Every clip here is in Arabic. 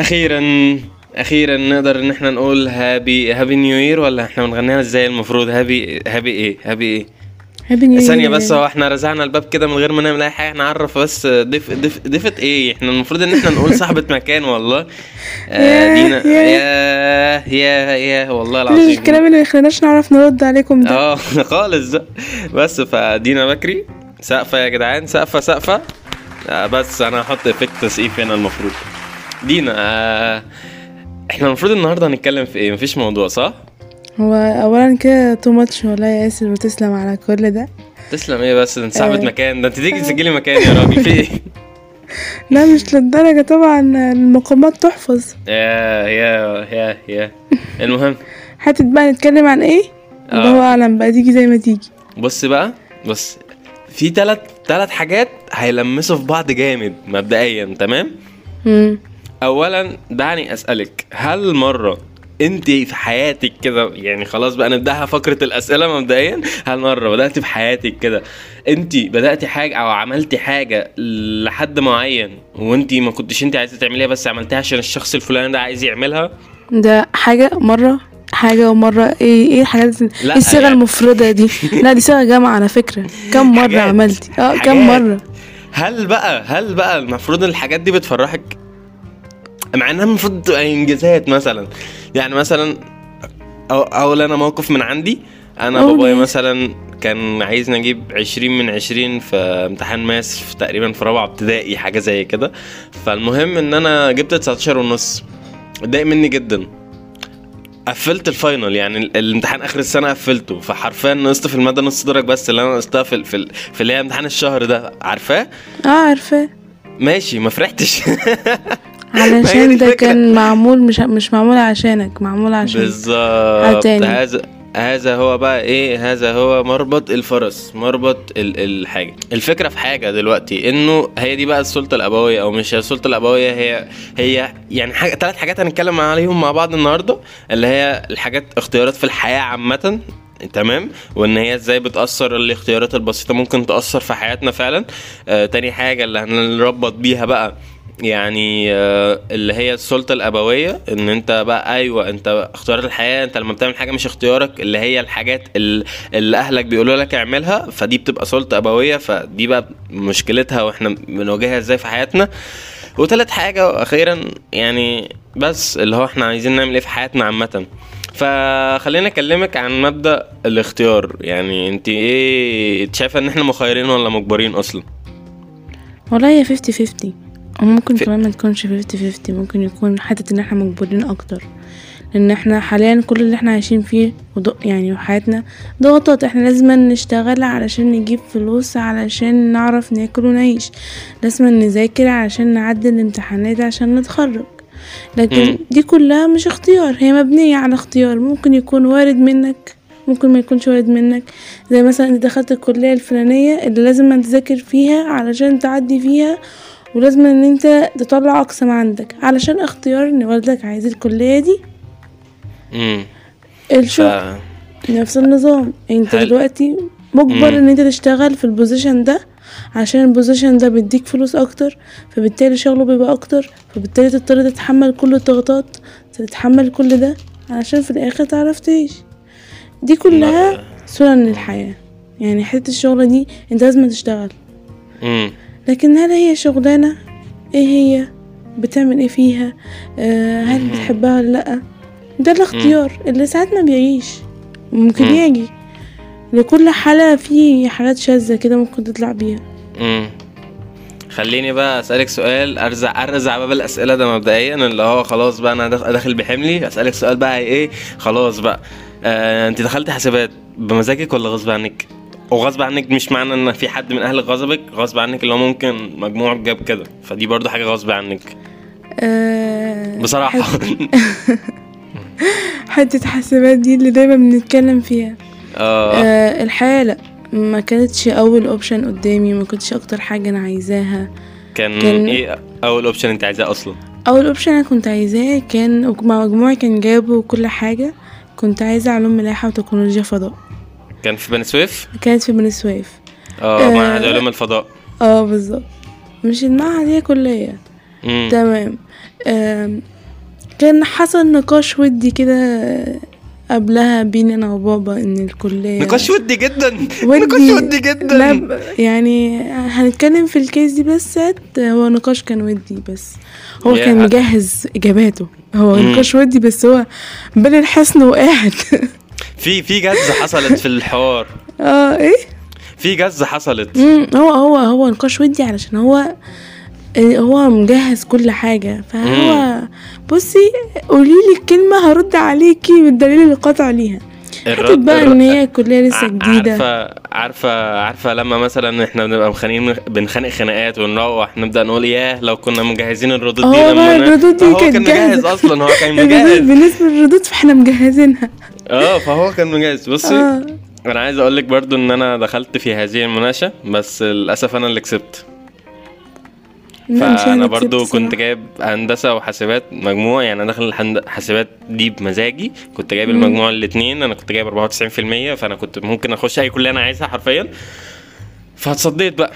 أخيرا أخيرا نقدر إن إحنا نقول هابي هابي نيو يير ولا إحنا بنغنيها إزاي المفروض؟ هابي هابي إيه؟ هابي إيه؟ هابي نيو ثانية بس هو إحنا رزعنا الباب كده من غير ما نعمل أي حاجة نعرف بس دف دف دفت إيه؟ إحنا المفروض إن إحنا نقول صاحبة مكان والله. آه دينا. يا يا يا والله العظيم. الكلام اللي ميخليناش نعرف نرد عليكم ده. آه خالص ده بس فدينا بكري. سقفة يا جدعان سقفة سقفة. آه بس أنا هحط effect تسقيف هنا المفروض. دينا آه إحنا المفروض النهارده هنتكلم في إيه؟ مفيش موضوع صح؟ هو اولا كده too much والله يا ياسر وتسلم على كل ده. تسلم إيه بس؟ انت صاحبة آه. مكان ده انت تيجي تسجلي مكان يا راجل في إيه؟ لا مش للدرجة طبعا المقامات تحفظ. يا يا يا يا. المهم. حتى بقى نتكلم عن إيه؟ آه. الله أعلم بقى تيجي زي ما تيجي. بص بقى بص في تلات تلات حاجات هيلمسوا في بعض جامد مبدئيا تمام؟ مم. اولا دعني أسألك هل مرة أنت في حياتك كده يعني خلاص بقى نبدأها فقرة الأسئلة مبدئيا هل مرة بدأت في حياتك كده أنت بدأتي حاجة أو عملتي حاجة لحد معين وأنت ما كنتش أنت عايزة تعمليها بس عملتيها عشان الشخص الفلاني ده عايز يعملها؟ ده حاجة مرة حاجة ومرة إيه إيه الحاجات ال- لا، إيه الصيغة يعني- المفردة دي؟ لا دي صيغة جامعة على فكرة. كم مرة حاجات. عملتي؟ آه. كم مرة؟ هل بقى هل بقى المفروض الحاجات دي بتفرحك؟ مع إنها المفروض تبقى إنجازات مثلا. يعني مثلا أو اول أنا موقف من عندي. أنا بابايا يا مثلا كان عايزني أجيب 20 من 20 في امتحان ماس في تقريبا في رابعة ابتدائي حاجة زي كده. فالمهم إن أنا جبت 19 ونص. اتضايق مني جدا. قفلت الفاينل. يعني ال- الامتحان آخر السنة قفلته. فحرفيا نقصت في المادة نص درجه بس اللي أنا نقصتها في في ال- في اللي هي امتحان الشهر ده. عارفاه؟ آه عارفاه. ماشي ما فرحتش. علشان ده. كان معمول مش مش معمول عشانك معمول عشان بالظبط. هذا هذا هو بقى إيه؟ هذا هو مربط الفرس مربط ال الحاجة. الفكرة في حاجة دلوقتي إنه هي دي بقى السلطة الأبوية أو مش هي السلطة الأبوية هي هي يعني حاجة ثلاث حاجات هنتكلم عليهم مع بعض النهارده اللي هي الحاجات اختيارات في الحياة عامة تمام؟ وإن هي إزاي بتأثر الاختيارات البسيطة ممكن تأثر في حياتنا فعلا. آه تاني حاجة اللي هنربط بيها بقى يعني آه، اللي هي السلطة الأبوية إن أنت بقى أيوة أنت اختيارات الحياة أنت لما بتعمل حاجة مش اختيارك اللي هي الحاجات ال- اللي أهلك بيقولوا لك اعملها فدي بتبقى سلطة أبوية فدي بقى مشكلتها وإحنا بنواجهها إزاي في حياتنا. وتالت حاجة وأخيرا يعني بس اللي هو إحنا عايزين نعمل إيه في حياتنا عامة. فخلينا أكلمك عن مبدأ الاختيار. يعني أنت إيه أنت شايفة إن إحنا مخيرين ولا مجبرين أصلا؟ والله هي 50 50 وممكن في- كمان ما تكونش 50 50 ممكن يكون حتة إن إحنا مجبورين أكتر. لأن إحنا حاليا كل اللي إحنا عايشين فيه وض- يعني وحياتنا ضغوطات. إحنا لازم نشتغل علشان نجيب فلوس علشان نعرف ناكل ونعيش. لازم نذاكر علشان نعدي الامتحانات عشان نتخرج. لكن. دي كلها مش اختيار هي مبنية على اختيار. ممكن يكون وارد منك ممكن ما يكونش وارد منك. زي مثلا إنت دخلت الكلية الفلانية اللي لازم تذاكر فيها علشان تعدي فيها ولازم ان انت تطلع اقصى ما عندك. علشان اختيار ان والدك عايز الكلية دي امم الشغل نفس النظام. انت هل- دلوقتي مجبر مم. ان انت تشتغل في ال position ده عشان ال position ده بيديك فلوس أكتر فبالتالي شغله بيبقى أكتر فبالتالي تضطر تتحمل كل الضغطات تتحمل كل ده علشان في الآخر تعرف تعيش. دي كلها سنن الحياة. يعني حتة الشغلة دي انت لازم تشتغل. امم لكن هل هي شغلانة؟ إيه هي؟ بتعمل إيه فيها؟ آه هل. بتحبها ولا لأ؟ ده الاختيار اللي ساعات ما بيعيش. ممكن مم. يجي لكل حالة في حاجات شاذة كده ممكن تطلع بيها. خليني بقى أسألك سؤال أرزع أرزع باب الأسئلة ده مبدئيا اللي هو خلاص بقى أنا داخ- داخل بحملي. أسألك سؤال بقى إيه؟ خلاص بقى. آه أنت دخلت حسابات بمزاجك ولا غصب عنك؟ وغصب عنك مش معنى إن في حد من أهلك غصبك غصب عنك اللي هو ممكن مجموع جاب كده. فدي برضو حاجة غصب عنك. آه بصراحة. حت- حتة حسابات دي اللي دايما بنتكلم فيها. آه. الحياة لأ ما كانتش أول option قدامي ما كنتش أكتر حاجة أنا عايزاها. كان كان- إيه أول option أنت عايزاه أصلا؟ أول option أنا كنت عايزاه كان مجموعي كان جايبه وكل حاجة. كنت عايزة علوم ملاحة وتكنولوجيا فضاء. كان في بني سويف؟ كانت في بني سويف. آه آه. معهد علوم الفضاء. آه بالظبط. مش المعهد هي كلية. مم. تمام. كان حصل نقاش ودي كده قبلها بين أنا وبابا إن الكلية نقاش ودي جدا. ودي نقاش ودي جدا. لا ب- يعني هنتكلم في الكيس دي بس هو نقاش كان ودي بس. هو كان مجهز إجاباته. هو مم. نقاش ودي بس هو بين الحصن وقاعد. في في جزه حصلت في الحوار. آه إيه؟ في جزه حصلت. هو هو هو نقاش ودي علشان هو هو مجهز كل حاجة. فهو بصي قولي لي الكلمة هرد عليكي بالدليل القاطع ليها. حتى بقى إن هي كلية لسه جديدة. عارفه عارفه عارفة لما مثلا إحنا بنبقى مخانقين بنخانق خناقات ونروح نبدأ نقول ياه لو كنا مجهزين الردود دي هو لما الردود دي هو كانت كان مجهز. أصلا هو كان الردود مجهز. بالنسبة للردود فإحنا مجهزينها. آه فهو كان مجهز. بصي آه. أنا عايز أقول لك برضو إن أنا دخلت في هذه المناقشة بس للأسف أنا اللي كسبت. فأنا أنا برضو كنت. جايب هندسة وحاسبات مجموع يعني أنا داخل حاسبات دي بمزاجي. كنت جايب. المجموع الاثنين أنا كنت جايب 94% فأنا كنت ممكن أخش أي كلية أنا عايزها حرفيا. فاتصديت بقى.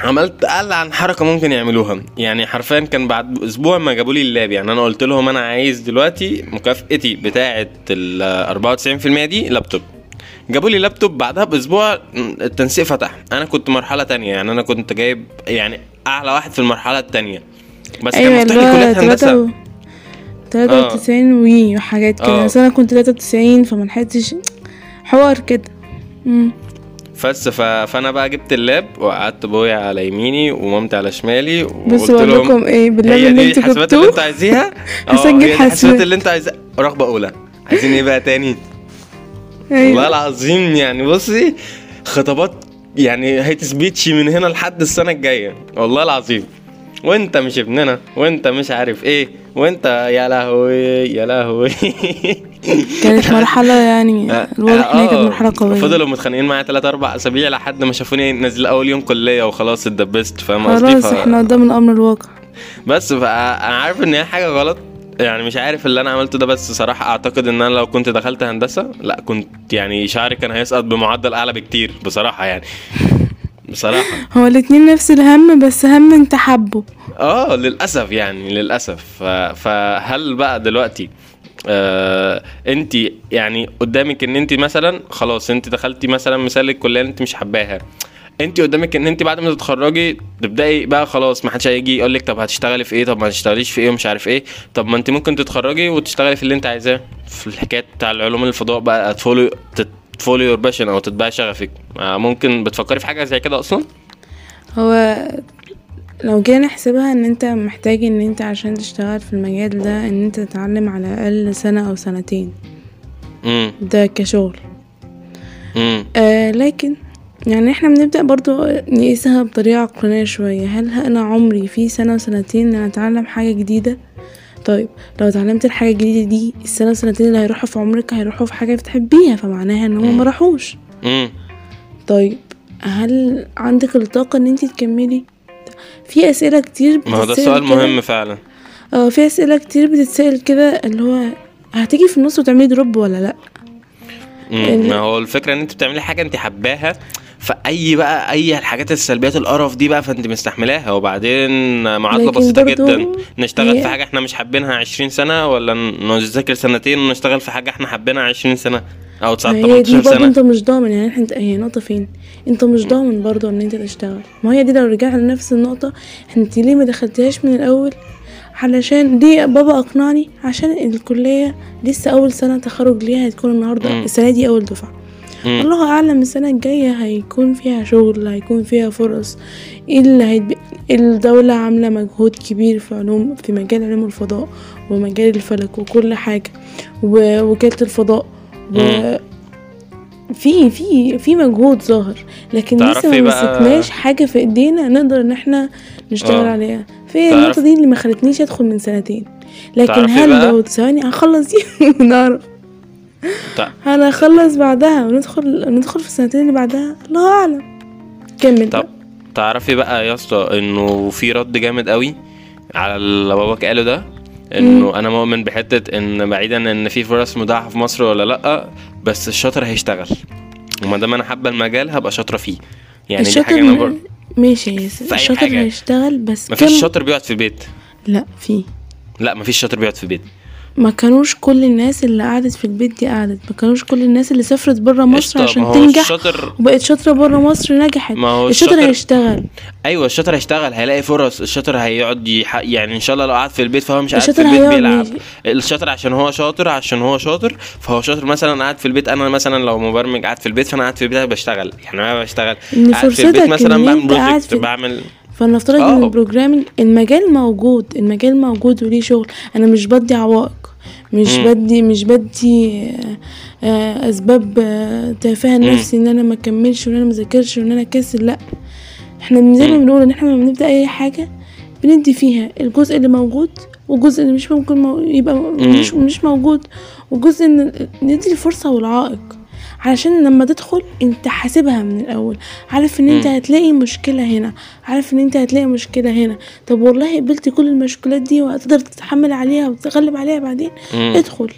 عملت أقل عن حركة ممكن يعملوها. يعني حرفيا كان بعد أسبوع ما جابوا لي اللاب. يعني أنا قلت لهم أنا عايز دلوقتي مكافئتي بتاعه ال 94% دي لابتوب. جابوا لي لابتوب بعدها بأسبوع التنسيق فتح. أنا كنت مرحلة تانية. يعني أنا كنت جايب يعني أعلى واحد في المرحلة التانية. بس كان أيوه مفتوح لي كليه هندسه تلاتة و... تلاتة وتسعين وي وحاجات كده. آه. بس أنا كنت تلاتة وتسعين فما لحقتش. حوار كده. بس ف... فأنا بقى جبت ال lap وقعدت ابويا على يميني ومامتي على شمالي وقلت بقول لكم إيه بالله هي اللي أنتوا الحسابات اللي أنتوا جبتوه عايزيها هسجل حاسبات. الحسابات اللي انت عايزها رغبه اولى عايزين إيه بقى تاني؟ والله أيوه العظيم يعني بصي خطابات يعني هيتسبيتشي من هنا لحد السنة الجاية. والله العظيم. وانت مش ابننا وانت مش عارف إيه وانت يا لهوي يا لهوي. كانت مرحلة يعني آه، الواضح ان هي كانت آه، مرحلة قوية. فضلوا متخانقين معايا 3 4 أسابيع لحد ما شافوني نازل أول يوم كلية وخلاص اتدبست فاهم قصدي؟ خلاص. إحنا قدام الامر الواقع. بس فأنا عارف إن هي حاجة غلط. يعني مش عارف اللي أنا عملته ده بس صراحة أعتقد إن أنا لو كنت دخلت هندسة لأ كنت يعني شعري كان هيسقط بمعدل أعلى بكتير بصراحة يعني. بصراحة. هو الاتنين نفس الهم بس هم أنت حبه آه للأسف يعني للأسف. فهل بقى دلوقتي آه أنت يعني قدامك إن أنت مثلا خلاص أنت دخلتي مثلا مثال الكلية اللي أنت مش حباها. انت قدامك ان انت بعد ما تتخرجي تبدأي بقى خلاص ما حدش هيجي يقول لك طب هتشتغلي في إيه؟ طب ما هتشتغليش في إيه؟ ومش عارف إيه. طب ما انت ممكن تتخرجي وتشتغلي في اللي انت عايزاه. في الحكاية بتاع العلوم الفضاء بقى to follow to follow your passion أو تتبعي شغفك. آه، ممكن بتفكري في حاجة زي كده أصلا؟ هو لو جينا نحسبها إن أنت محتاج إن أنت عشان تشتغل في المجال ده إن أنت تتعلم على الأقل سنة أو سنتين. ده كشغل. آه لكن يعني إحنا بنبدأ برضو نقيسها بطريقة عقلانية شوية. هل أنا عمري في سنة وسنتين إن أنا أتعلم حاجة جديدة؟ طيب لو اتعلمت الحاجة الجديدة دي السنة وسنتين اللي هيروحوا في عمرك هيروحوا في حاجة بتحبيها فمعناها إن هما مم. ما راحوش امم طيب هل عندك الطاقة إن انت تكملي؟ في أسئلة كتير ما هو ده سؤال. مهم فعلا. آه في أسئلة كتير بتتسأل كده اللي هو هتيجي في النص وتعملي دروب ولا. ال- ما هو الفكرة إن انت بتعملي حاجة انت حباها فأي بقى أي الحاجات السلبيات القرف دي بقى فأنت مستحملاها. وبعدين معادلة بسيطة جدا. نشتغل هي- في حاجة إحنا مش حابينها 20 سنة ولا نذاكر سنتين ونشتغل في حاجة إحنا حابينها 20 سنة أو 9 ما هي دي 18 برضه سنة. أنت مش ضامن. يعني أنت هي نقطة فين؟ أنت مش ضامن برضه إن أنت تشتغل. ما هي دي لو رجعنا لنفس النقطة. أنت ليه ما دخلتهاش من الأول؟ علشان دي بابا أقنعني عشان الكلية لسه أول سنة تخرج ليها هتكون النهاردة. مم. السنة دي أول دفعة. مم. الله أعلم السنة الجاية هيكون فيها شغل هيكون فيها فرص. إيه اللي هيتب... الدولة عاملة مجهود كبير في علوم في مجال علوم الفضاء ومجال الفلك وكل حاجة ووكالة الفضاء و... في في في مجهود ظاهر. لكن لسه ما بقى- مسكناش حاجة في إيدينا نقدر إن إحنا نشتغل آه. عليها. في النقطة دي اللي ما خلتنيش أدخل من سنتين. لكن هل لو ثواني هخلص دي ونعرف. هنخلص بعدها وندخل ندخل في السنتين اللي بعدها. الله أعلم. كمل طب. تعرفي بقى يا اسطى إنه في رد جامد قوي على اللي باباك قاله ده؟ إنه أنا مؤمن بحتة إن بعيدا إن في فرص متاحة في مصر ولا لأ بس الشاطر هيشتغل. وما دام أنا حابة المجال هبقى شاطرة فيه. يعني دي حاجة أنا بر... ماشي يا ياسر الشاطر. هيشتغل بس مفيش كم شاطر بيقعد في بيت لأ في. لأ مفيش شاطر بيقعد في بيت ما كانوش كل الناس اللي قعدت في البيت دي قعدت. ما كانوش كل الناس اللي سافرت بره مصر عشان هو تنجح الشاطر وبقت شاطرة بره مصر نجحت. ما هو الشاطر الشاطر- هيشتغل. أيوه الشاطر هيشتغل هيلاقي فرص الشاطر هيقعد يح... يعني إن شاء الله لو قعد في البيت فهو مش قاعد في البيت بيلعب. الشاطر عشان هو شاطر عشان هو شاطر فهو شاطر مثلا قاعد في البيت. أنا مثلا لو مبرمج قاعد في البيت فأنا قاعد في البيت بشتغل. يعني أنا بشتغل. إن قاعد في البيت مثلا بعمل project في- بعمل فلنفترض آه. ان ال programming المجال موجود المجال موجود وليه شغل. أنا مش بدي عوائق مش مم. بدي مش بدي آه، آه، أسباب تافهه. نفسي إن أنا ما أكملش وإن أنا ما ذاكرش وإن أنا كسل لأ إحنا زي ما. بنقول إن إحنا لما بنبدأ أي حاجة بندي فيها الجزء اللي موجود والجزء اللي مش ممكن مو... يبقى مش مش موجود والجزء إن ندي الفرصة والعائق علشان لما تدخل انت حاسبها من الأول عارف ان انت. هتلاقي مشكلة هنا عارف ان انت هتلاقي مشكلة هنا طب والله قبلت كل المشكلات دي وهتقدر تتحمل عليها وتتغلب عليها بعدين. ادخل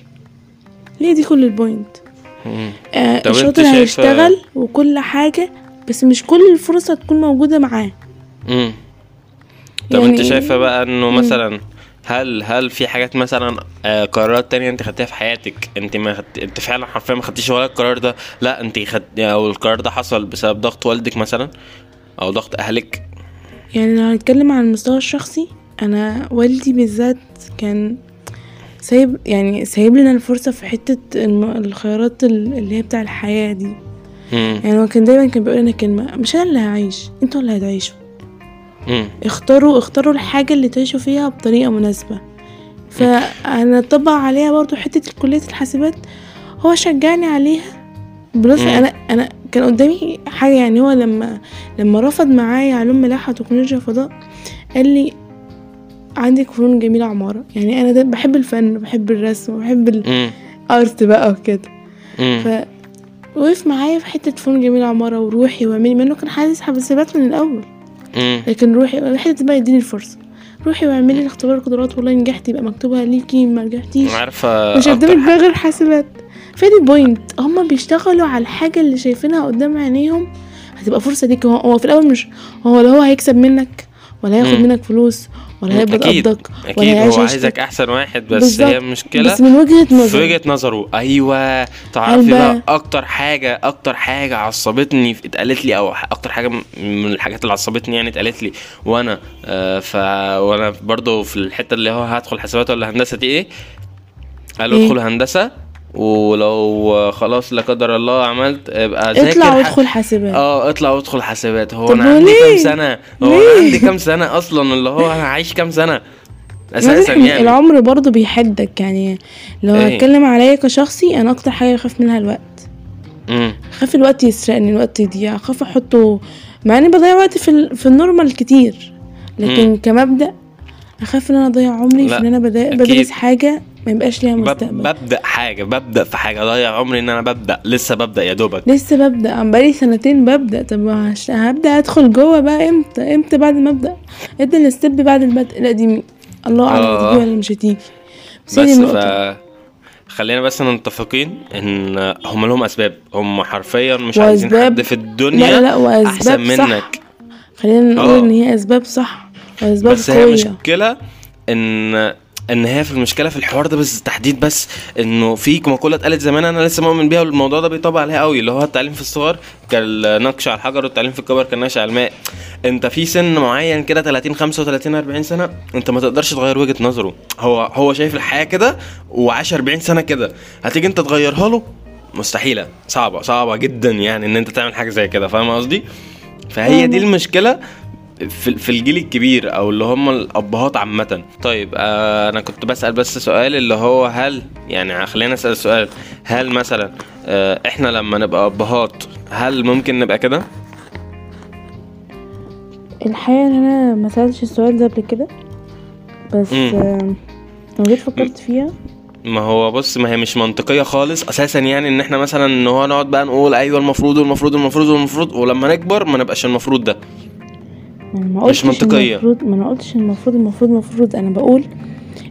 ليه دي كل البوينت. آه الشاطر هيشتغل وكل حاجة بس مش كل الفرص هتكون موجودة معاه. طب يعني- انت شايفة بقى انه. مثلا هل هل في حاجات مثلا آه، قرارات تانية أنت خدتيها في حياتك؟ أنت ما خدت... أنت فعلا حرفيا ما خدتيش ولا القرار ده. لا أنت خد... أو القرار ده حصل بسبب ضغط والدك مثلا؟ أو ضغط أهلك؟ يعني لو هنتكلم عن المستوى الشخصي أنا والدي بالذات كان سايب يعني سايب لنا الفرصة في حتة الم- الخيارات ال- اللي هي بتاع الحياة دي. مم. يعني هو كان دايما كان بيقول لنا كلمه مش أنا اللي هعيش أنتوا اللي هتعيشوا. مم. اختاروا اختاروا الحاجة اللي تعيشوا فيها بطريقة مناسبة فأنا طبق عليها برضو حتة كلية الحاسبات هو شجعني عليها بلس مم. أنا أنا كان قدامي حاجة يعني هو لما لما رفض معايا علوم ملاحة وتكنولوجيا فضاء قال لي عندك فنون جميلة عمارة يعني أنا ده بحب الفن وبحب الرسم وبحب مم. ال art بقى وكده مم. فوقف معايا في حتة فنون جميلة عمارة وروحي واعملي منه كان حاسبات من الأول مم. لكن روحي حتة بقى يديني الفرصة. روحي واعملي اختبار قدرات والله نجحتي يبقى مكتوبها ليكي ما نجحتيش. عارفة مش قدامك بقى غير حاسبات. فدي point هما بيشتغلوا على الحاجة اللي شايفينها قدام عينيهم هتبقى فرصة ليك هو, في الأول مش هو لا هو هيكسب منك ولا هياخد مم. منك فلوس ولا هيقبض قبضك ولا أكيد هيعيش هو. عايزك أحسن واحد بس بالظبط. هي المشكلة بس من وجهة في نظري وجهة نظره أيوه تعرفي بقى- بقى أكتر حاجة أكتر حاجة عصبتني في- اتقالت لي أو أكتر حاجة من الحاجات اللي عصبتني يعني اتقالت لي وأنا آه ف وأنا برضو في الحتة اللي هو هدخل حسابات ولا هندسة دي إيه قالوا إيه؟ ادخل هندسة ولو خلاص لا قدر الله عملت ابقى ذاكر اطلع وادخل حاسبات. آه اطلع وادخل حسابات هو أنا عندي كام؟ سنة؟ هو؟ أنا عندي كام سنة أصلا؟ اللي هو أنا عايش كام سنة؟ أساسا يعني. العمر برضو بيحدك يعني. لو إيه؟ هتكلم عليا كشخصي أنا أكتر حاجة بخاف منها الوقت. أخاف الوقت يسرقني الوقت يضيع. أخاف أحطه مع إني بضيع وقت في ال... في النورمال كتير. لكن مم. كمبدأ أخاف إن أنا أضيع عمري في إن أنا. بدرس حاجة ما يبقاش ليها مستقبل. ببدأ حاجة ببدأ في حاجة اضيع عمري إن أنا ببدأ لسه ببدأ يا دوبك. لسه ببدأ عم بقالي سنتين ببدأ. طب. هبدأ أدخل جوه بقى إمتى؟ إمتى بعد ما أبدأ؟ إدي الستيب بعد البدء. لا دي الله أعلم آه. هتيجي ولا مش هتيجي. بس, هي ف النقطة. خلينا بس متفقين إن هم لهم أسباب. هم حرفيا مش عايزين وأسباب- حد في الدنيا لا لا لا أحسن واسباب صح. منك. خلينا نقول آه. إن هي أسباب صح وأسباب بس هي قوية. مشكلة إن إن هي في المشكلة في الحوار ده بس تحديد بس إنه في مقوله اتقالت زمان أنا لسه مؤمن بيها والموضوع ده بيطبق عليها قوي اللي هو التعليم في الصغر كالنقش على الحجر والتعليم في الكبر كالنقش على الماء. أنت في سن معين كده 30 35 40 سنة أنت ما تقدرش تغير وجهة نظره. هو هو شايف الحياة كده وعاش 40 سنة كده. هتيجي أنت تغيرها له؟ مستحيلة. صعبة صعبة جدا يعني إن أنت تعمل حاجة زي كده فاهم قصدي؟ فهي دي. المشكلة في في الجيل الكبير أو اللي هم الأبهات عامة. طيب آه أنا كنت بسأل بس سؤال اللي هو هل يعني خلينا نسال سؤال. هل مثلا آه إحنا لما نبقى أبهات هل ممكن نبقى كده؟ الحقيقة إن أنا ما سألتش السؤال ده قبل كده بس. آه، لو جيت فكرت فيها. ما هو بص ما هي مش منطقية خالص. أساسا يعني إن إحنا مثلا إن هو نقعد بقى نقول أيوه المفروض والمفروض والمفروض والمفروض ولما نكبر ما نبقاش المفروض ده. ما مش قلتش منطقية. المفروض ما أنا قلتش المفروض المفروض المفروض أنا بقول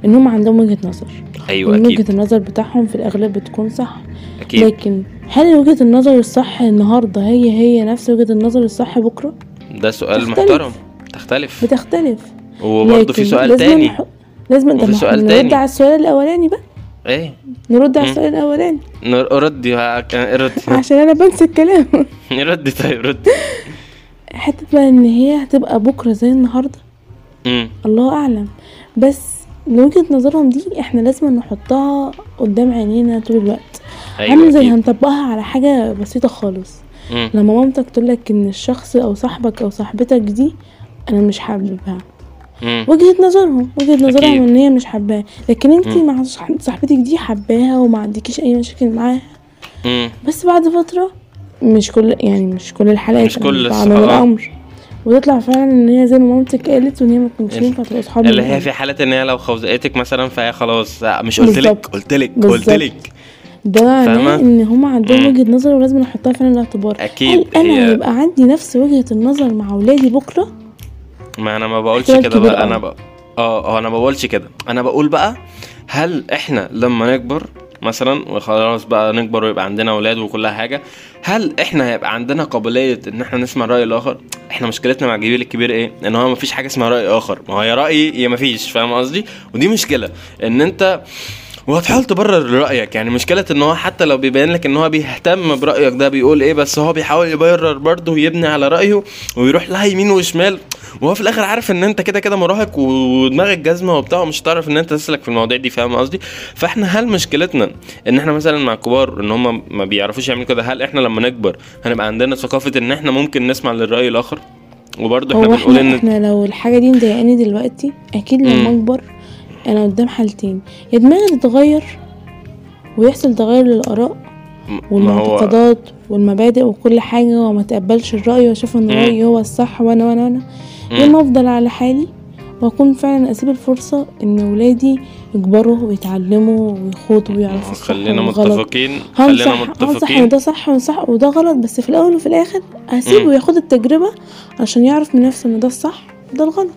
إن هم عندهم وجهة نظر. أيوه أكيد. وجهة النظر بتاعهم في الأغلب بتكون صح. أكيد. لكن هل وجهة النظر الصح النهاردة هي هي نفس وجهة النظر الصح بكرة؟ ده سؤال تختلف. محترم. تختلف. بتختلف. وبرضه في سؤال لازم تاني. نح- لازم طب ما سؤال تاني. نرد على السؤال الأولاني بقى. إيه؟ نرد على. السؤال الأولاني. نر- ردي ها- كان- ردي عشان أنا بنسى الكلام. ردي طيب ردي حتة بقى إن هي هتبقى بكرة زي النهارده امم الله أعلم بس لوجهة نظرهم دي إحنا لازم نحطها قدام عينينا طول الوقت عامل أيوه زي أكيد. هنطبقها على حاجة بسيطة خالص مم. لما مامتك تقولك إن الشخص أو صاحبك أو صاحبتك دي أنا مش حاببها مم. وجهة نظرهم وجهة أكيد. نظرهم إن هي مش حباها لكن أنتي مم. مع صاحبتك دي حباها وما عندكيش أي مشاكل معاها مم. بس بعد فترة مش كل يعني مش كل الحالات مش كل بعمل. الامر وتطلع فعلا إن هي زي ما مامتك قالت وإن هي ما ال- ينفع تبقى صحاب اللي هي. في حالة إن هي لو خوزقتك مثلا فهي خلاص لا، مش قلت لك. قلت لك. قلت لك ده معناه؟ إن هما عندهم مم. وجهة نظر ولازم نحطها فعلا الاعتبار أكيد، هل أنا هي- هيبقى عندي نفس وجهة النظر مع ولادي بكرة ما أنا ما بقولش كده بقى أنا. بقى آه آه أنا ما بقولش كده أنا بقول بقى هل إحنا لما نكبر مثلا وخلاص بقى نكبر ويبقى عندنا أولاد وكل حاجة. هل إحنا هيبقى عندنا قابلية إن إحنا نسمع الراي الآخر؟ إحنا مشكلتنا مع الجيل الكبير إيه؟ إن هو مفيش حاجة اسمها رأي آخر. ما هي رايي يا مفيش فاهم قصدي؟ ودي مشكلة. إن أنت وهتحاول تبرر رأيك. يعني مشكلة إن هو حتى لو بيبين لك إن هو بيهتم برأيك ده بيقول إيه بس هو بيحاول يبرر برضه ويبني على رأيه ويروح لها يمين وشمال. وهو في الآخر عارف إن أنت كده كده مراهق ودماغك جزمة وبتاع ومش هتعرف إن أنت تسلك في المواضيع دي فاهم قصدي؟ فإحنا هل مشكلتنا إن إحنا مثلا مع الكبار إن هم ما بيعرفوش يعملوا كده هل إحنا لما نكبر هنبقى عندنا ثقافة إن إحنا ممكن نسمع للرأي الآخر؟ وبرضه إحنا بنقول إن إحنا لو الحاجة دي مضايقاني دلوقتي أكيد لما. أكبر أنا قدام حالتين يا دماغي تتغير ويحصل تغير للآراء والمعتقدات والمبادئ وكل حاجة وما تقبلش الرأي وأشوف إن مم. رأيي هو الصح وأنا وأنا وأنا يا. اما أفضل على حالي وأكون فعلا أسيب الفرصة إن ولادي يكبروا ويتعلموا ويخوضوا ويعرفوا خلينا متفقين خلينا متفقين وده صح وصح وده غلط بس في الأول وفي الآخر هسيبه. ياخد التجربة عشان يعرف من نفسه إن ده الصح وده الغلط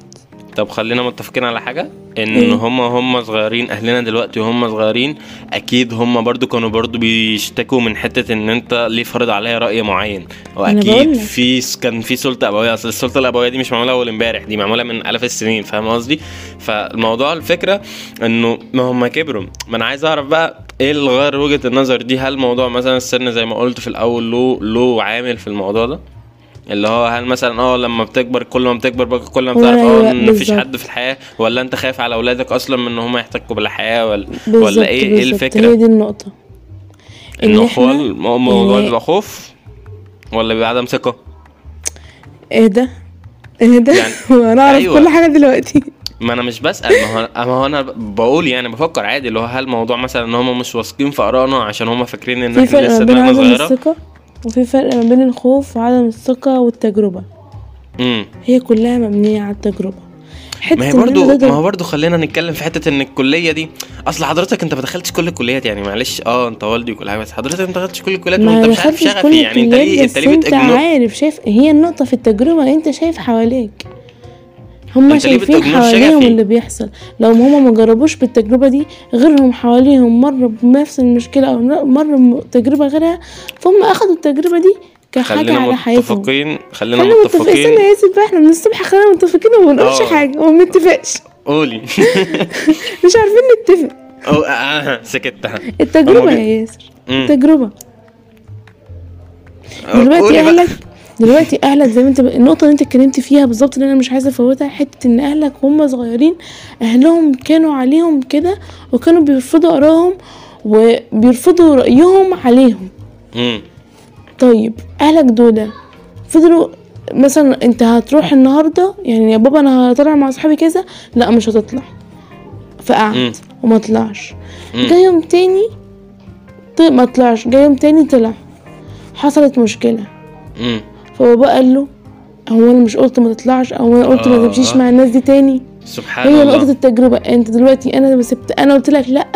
طب خلينا متفقين على حاجة إن إيه؟ هم هم صغيرين أهلنا دلوقتي وهم صغيرين أكيد هم برضو كانوا برضو بيشتكوا من حتة إن أنت ليه فرض عليا رأي معين. وأكيد. في كان في سلطة ابوية أصل السلطة الأبوية دي مش معمولة أول امبارح دي معمولة من آلاف السنين فاهم قصدي؟ فالموضوع الفكرة إنه ما هم كبروا. ما أنا عايز أعرف بقى إيه اللي غير وجهة النظر دي؟ هل موضوع مثلا السن زي ما قلت في الأول له له عامل في الموضوع ده؟ اللي هو هل مثلا آه لما بتكبر كل ما بتكبر بقى كل ما بتعرف أيوة، آه إن مفيش. حد في الحياة ولا أنت خايف على أولادك أصلا من إن هم يحتكوا بالحياة ولا ولا إيه إيه بالظبط. الفكرة؟ هي دي النقطة. إن هو الموضوع بيبقى خوف ولا بيبقى عدم ثقة؟ إيه ده؟ إيه ده؟ يعني- وأنا أعرف أيوة. كل حاجة دلوقتي. ما أنا مش بسأل ما هو ما هو أنا بقول يعني بفكر عادي اللي هو هل الموضوع مثلا إن هم مش واثقين في آرائنا عشان هم فاكرين إن إحنا لسه دماغنا صغيرة؟ وفي فرق ما بين الخوف وعدم الثقة والتجربة. امم هي كلها مبنية على التجربة. حتة ما هي برضو ما هو برضو خلينا نتكلم في حتة إن الكلية دي. أصل حضرتك أنت ما دخلتش كل الكليات يعني معلش. آه أنت والدي وكل حاجة بس حضرتك أنت ما دخلتش كل الكليات وأنت مش عارف شغفي يعني. أنت ليه أنت ليه أنت عارف شايف هي النقطة في التجربة أنت شايف حواليك. ليه شايفين حواليهم؟ اللي بيحصل. لو هما ما جربوش بالتجربة دي غيرهم حواليهم مر بنفس المشكلة أو مر بتجربة غيرها فهم أخدوا التجربة دي كحاجة خلينا على حياتهم. متفقين خلينا خلينا متفقين. استنى متفقين يا ياسر بقى إحنا من الصبح خلينا متفقين وما بنقولش آه. حاجة وما بنتفقش قولي. مش عارفين نتفق. أو آه سكتها. التجربة هما يا ياسر. قولي دلوقتي بقى. اهلك دلوقتي أهلك زي ما أنت النقطة اللي أنت اتكلمت فيها بالظبط اللي أنا مش عايزة أفوتها حتة إن أهلك وهم صغيرين أهلهم كانوا عليهم كده وكانوا بيرفضوا آرائهم وبيرفضوا رأيهم عليهم مم. طيب أهلك دول فضلوا مثلا أنت هتروح النهارده يعني يا بابا أنا هطلع مع أصحابي كذا لا مش هتطلع. فقعد وما طلعش. جاي يوم تاني ط- ما طلعش جاي يوم تاني طلع حصلت مشكلة مم. فبابا قال له هو أنا مش قلت ما تطلعش أو أنا قلت ما آه. تمشيش مع الناس دي تاني سبحان هي الله نقطة التجربة أنت دلوقتي أنا سبت أنا قلت لك لأ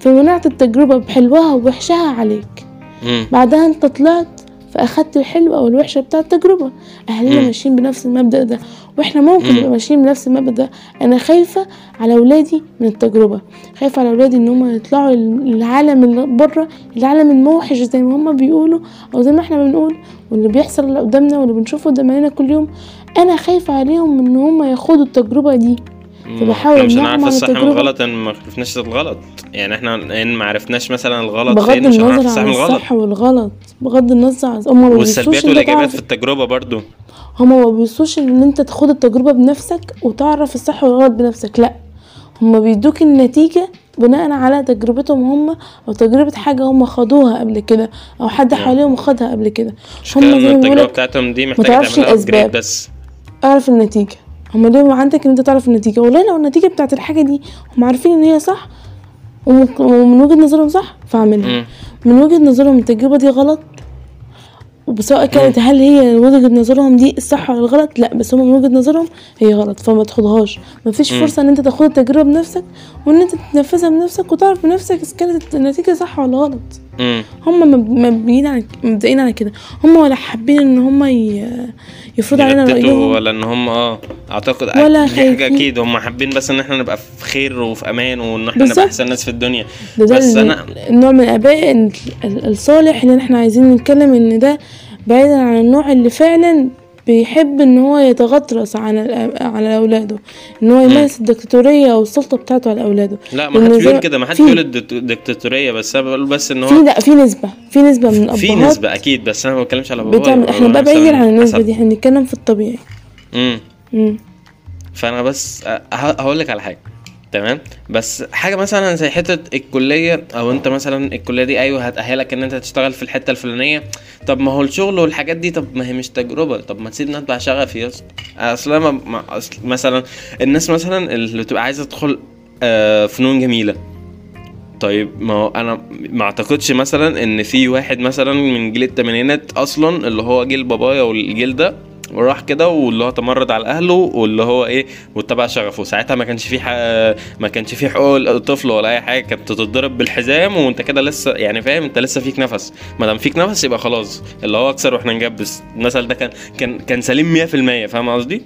فمنعت التجربة بحلوها ووحشها عليك مم. بعدها أنت طلعت فأخدت الحلو أو الوحشة بتاع التجربة أهلنا. ماشيين بنفس المبدأ ده وإحنا ممكن مم. نبقى ماشيين بنفس المبدأ ده أنا خايفة على ولادي من التجربة خايفة على ولادي إن هم يطلعوا العالم اللي بره العالم الموحش زي ما هم بيقولوا أو زي ما إحنا بنقول واللي بيحصل اللي قدامنا واللي بنشوفه قدام عينينا كل يوم أنا خايفة عليهم إن هم ياخدوا التجربة دي. فبحاول إحنا مش هنعرف الصح من. الغلط إن ما عرفناش الغلط. يعني إحنا إن ما عرفناش مثلا الغلط بغض فين مش هنعرف النظر الصح عن الصح والغلط. بغض النظر عن هم ما والسلبيات والإيجابيات في التجربة برضو. هما ما بيبصوش إن أنت تاخد التجربة بنفسك وتعرف الصح والغلط بنفسك لأ. هما بيدوك النتيجة بناء على تجربتهم هما أو تجربة حاجة هما خدوها قبل كده أو حد نعم. حواليهم خدها قبل كده. هما ان زي ما التجربة بتاعتهم دي محتاجة upgrade بس. اعرف النتيجة. هما ليهم عندك إن أنت تعرف النتيجة والله لو النتيجة بتاعت الحاجة دي هما عارفين إن هي صح ومن وجهة نظرهم صح فاعملها. من وجهة نظرهم التجربة دي غلط وسواء كانت هل هي وجهة نظرهم دي الصح ولا الغلط لا بس هم من وجهة نظرهم هي غلط فما تاخدهاش مفيش مم. فرصة إن أنت تاخد التجربة بنفسك وإن أنت تنفذها بنفسك وتعرف بنفسك إذا كانت النتيجة صح ولا غلط. هم مب- مبنيين على مبدئين على كده هم ولا حابين إن هم يفرضوا علينا رأيهم ولا إن هم آه أعتقد ولا دي حاجة. أكيد هم حابين بس إن إحنا نبقى في خير وفي أمان وإن إحنا. نبقى أحسن ناس في الدنيا ده ده بس أنا- النوع من الأباء ال- ال- الصالح اللي إحنا عايزين نتكلم إن ده بعيدا عن النوع اللي فعلا بيحب إن هو يتغطرس على على أولاده. إن هو يمارس الدكتاتوريه أو السلطة بتاعته على أولاده. لا ما حدش بيقول كده ما حدش في- بيقول الدكت- الدكتاتوريه بس أنا بقول بس إن في هو لا في نسبة في نسبة من الأبهات في نسبة أكيد بس أنا ما بتكلمش على بابايا بتعمل إحنا بقى بعيدا عن النسبة. دي إحنا بنتكلم في الطبيعي. امم مم. فأنا بس هقول لك على حاجة. تمام؟ بس حاجة مثلا زي حتة الكلية أو أنت مثلا الكلية دي أيوه هتأهلك إن أنت تشتغل في الحتة الفلانية. طب ما هو الشغل والحاجات دي طب ما هي مش تجربة. طب ما تسيبني اتبع شغفي يا أصل ما أصل مثلا الناس مثلا اللي بتبقى عايزة تدخل آه، فنون جميلة. طيب ما هو أنا ما أعتقدش مثلا إن في واحد مثلا من جيل الثمانينات أصلا اللي هو جيل بابايا والجيل ده وراح كده واللي هو تمرد على أهله واللي هو إيه واتبع شغفه. ساعتها ما كانش في ما كانش في حقوق الطفل ولا أي حاجة كانت تتضرب بالحزام وأنت كده لسه يعني فاهم أنت لسه فيك نفس. ما دام فيك نفس يبقى خلاص اللي هو اكسر وإحنا نجبس. المثل ده كان كان كان سليم 100% فاهم قصدي؟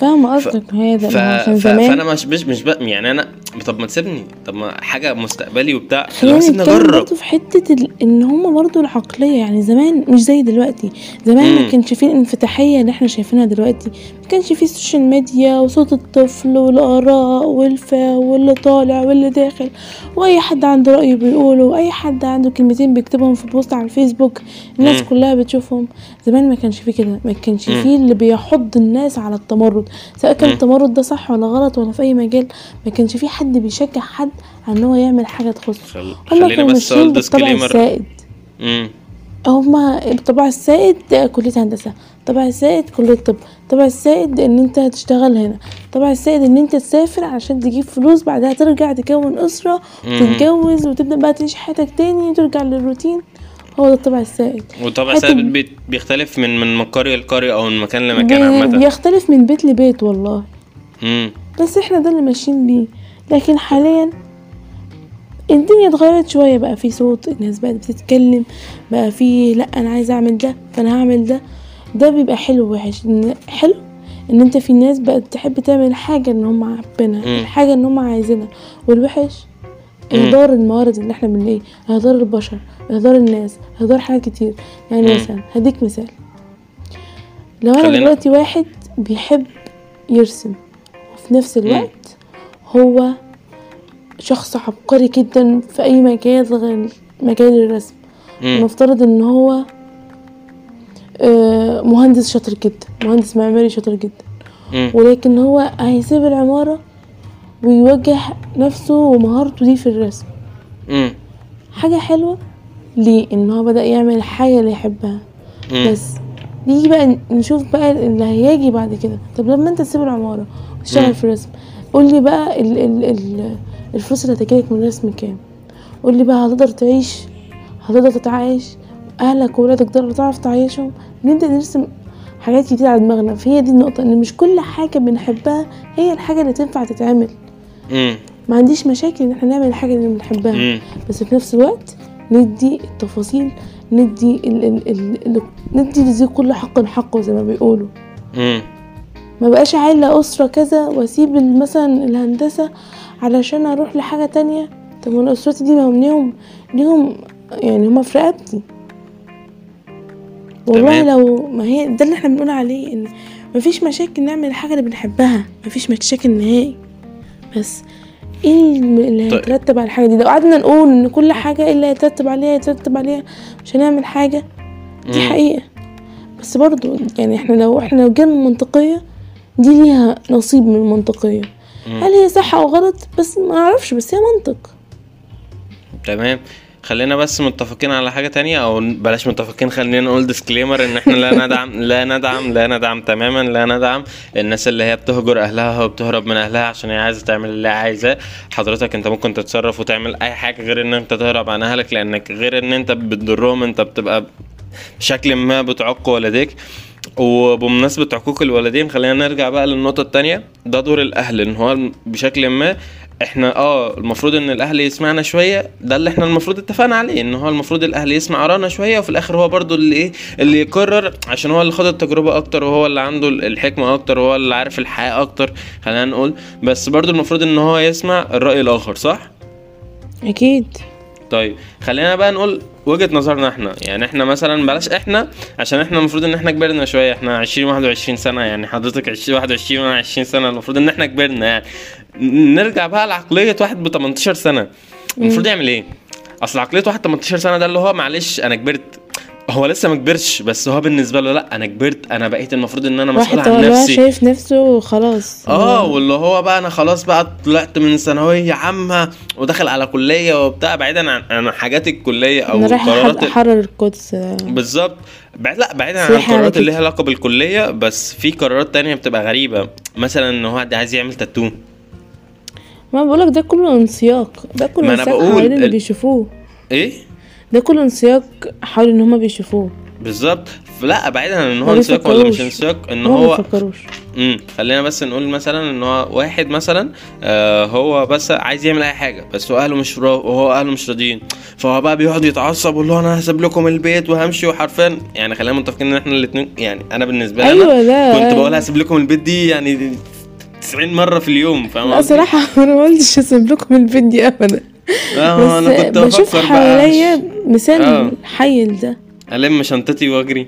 فاهمة قصدك هذا ف... عشان. زمان فأنا مش مش مش بق... يعني أنا طب ما تسيبني طب ما حاجة مستقبلي وبتاع خلينا نتكلم أجرب برضه في حتة ال... إن هما برضه العقلية يعني زمان مش زي دلوقتي زمان ما. كانش فيه الانفتاحية اللي إحنا شايفينها دلوقتي ما كانش فيه ال social media وصوت الطفل والآراء والفا واللي طالع واللي داخل وأي حد عنده رأي بيقوله وأي حد عنده كلمتين بيكتبهم في post على الفيسبوك الناس مم. كلها بتشوفهم زمان ما كانش فيه كده ما كانش. فيه اللي بيحض الناس على التمرد سواء كان. التمرد ده صح ولا غلط ولا في أي مجال ما كانش فيه حد بيشجع حد على إن هو يعمل حاجة تخصه. خل... خلينا كانوا بس ماشيين أقول بالطبع disclaimer السائد. هما الطبع السائد كلية هندسة الطبع السائد كلية طب الطبع السائد إن أنت هتشتغل هنا الطبع السائد إن أنت تسافر عشان تجيب فلوس بعدها ترجع تكون أسرة. وتتجوز وتبدأ بقى تعيش حياتك تاني وترجع للروتين. هو ده الطبع السائد. ب- بي- بيختلف من من قريه لقريه أو من مكان لمكان عامة. بيختلف من بيت لبيت والله. امم بس إحنا ده اللي ماشيين بيه. لكن حاليا الدنيا اتغيرت شوية. بقى في صوت الناس بقت بتتكلم. بقى في لأ أنا عايزة أعمل ده فأنا هعمل ده. ده بيبقى حلو ووحش إن حلو إن أنت في ناس بقت تحب تعمل حاجة إن هم مم. الحاجة إن هم عايزينها. والوحش إهدار الموارد اللي إحنا بنلاقيه إهدار البشر إهدار الناس إهدار حاجات كتير. يعني. مثلا هديك مثال. لو أنا دلوقتي واحد بيحب يرسم وفي نفس الوقت هو شخص عبقري جدا في أي مجال غير مجال الرسم. نفترض إن هو آه، مهندس شاطر جدا مهندس معماري شاطر جدا. ولكن هو هيسيب العمارة ويوجه نفسه ومهارته دي في الرسم. امم حاجة حلوة ليه؟ إن هو بدأ يعمل الحاجة اللي يحبها. بس نيجي بقى نشوف بقى اللي هيجي بعد كده. طب لما أنت تسيب العمارة مم. وتشتغل في الرسم قول لي بقى ال ال ال الفلوس اللي هتجيلك من الرسم كام؟ قول لي بقى هتقدر تعيش هتقدر تتعايش أهلك وولادك تقدر تعرف تعيشهم؟ نبدأ نرسم حاجات كتير على دماغنا. فهي دي النقطة إن مش كل حاجة بنحبها هي الحاجة اللي تنفع تتعمل. ما عنديش مشاكل إن إحنا نعمل الحاجة اللي بنحبها. بس في نفس الوقت ندي التفاصيل ندي ال ال ال ال ندي لذي كل حق حقه زي ما بيقولوا. ما بقاش عيلة أسرة كذا وأسيب مثلا الهندسة علشان أروح لحاجة تانية. طب ما أنا أسرتي دي ما هم ليهم ليهم يعني هما في رقبتي. والله تمام. لو ما هي ده اللي إحنا بنقول عليه إن مفيش مشاكل نعمل الحاجة اللي بنحبها مفيش مشاكل نهائي بس إيه اللي طيب. هيترتب على الحاجة دي لو قعدنا نقول إن كل حاجة إيه اللي هيترتب عليها هيترتب عليها مش هنعمل حاجة دي مم. حقيقة بس برضو يعني إحنا لو إحنا لو جينا من منطقية دي ليها نصيب من المنطقية مم. هل هي صح أو غلط بس ما أعرفش بس هي منطق تمام خلينا بس متفقين على حاجة تانية أو بلاش متفقين خلينا نقول ديسكليمر إن إحنا لا ندعم لا ندعم لا ندعم تماما لا ندعم الناس اللي هي بتهجر أهلها وبتهرب من أهلها عشان هي عايزة تعمل اللي عايزاه. حضرتك أنت ممكن تتصرف وتعمل أي حاجة غير إن أنت تهرب عن أهلك لأنك غير إن أنت بتضرهم أنت بتبقى بشكل ما بتعق والديك. وبمناسبة عقوق الوالدين خلينا نرجع بقى للنقطة التانية. ده دور الأهل إن هو بشكل ما إحنا آه المفروض ان الاهل يسمعنا شوية ده اللي إحنا المفروض اتفقنا عليه ان هو المفروض الاهل يسمع ارانا شوية وفي الآخر هو برضو اللي إيه اللي يقرر عشان هو اللي خد التجربة أكتر وهو اللي عنده الحكمة أكتر وهو اللي عارف الحياة أكتر خلينا نقول. بس برضو المفروض إن هو يسمع الرأي الآخر صح؟ أكيد. طيب خلينا بقى نقول وجهة نظرنا إحنا. يعني إحنا مثلا بلاش إحنا عشان إحنا المفروض إن إحنا كبرنا شوية إحنا 20 21 سنة يعني حضرتك 20 21 وأنا 20 سنة المفروض إن إحنا كبرنا يعني. نرجع بقى لعقلية واحد ب 18 سنة. المفروض يعمل إيه؟ أصل عقلية واحد 18 سنة ده اللي هو معلش أنا كبرت. هو لسه ما كبرش بس هو بالنسبة له لا أنا كبرت أنا بقيت المفروض إن أنا مسؤول واحد عن نفسي. شايف نفسه خلاص آه واللي هو بقى أنا خلاص بقى طلعت من ثانوية عامة وداخل على كلية وبتاع بعيدا عن عن حاجات الكلية أو أنا رايح أحرر القدس بالظبط. بعد لا بعيدا عن القرارات اللي. ليها علاقة بالكلية بس في قرارات تانية بتبقى غريبة. مثلا إن هو حد عايز يعمل تاتو ما بقولك ده كله انسياق. ده كله انسياق حوالين اللي ال- بيشوفوه. إيه؟ ده كله انسياق حوالين إن هما بيشوفوه. بالظبط. لا بعيدا عن إن هو انسياق ولا مش. انسياق إن هو بيفكروش. امم خلينا بس نقول مثلا إن هو واحد مثلا آه هو بس عايز يعمل أي حاجة بس هو أهله مش را... وهو أهله مش راضيين. فهو بقى بيقعد يتعصب ويقول له أنا هسيب لكم البيت وهمشي وحرفيا. يعني خلينا متفقين إن إحنا الاثنين يعني أنا بالنسبة لي ده كنت بقول هسيب لكم البيت دي يعني 90 مرة في اليوم فاهم لا؟ صراحة أنا ما قلتش اسيب لكم الفيديو ابدا. آه أنا كنت بشوف حواليا بقى مثال آه. حي لده ألم شنطتي وأجري.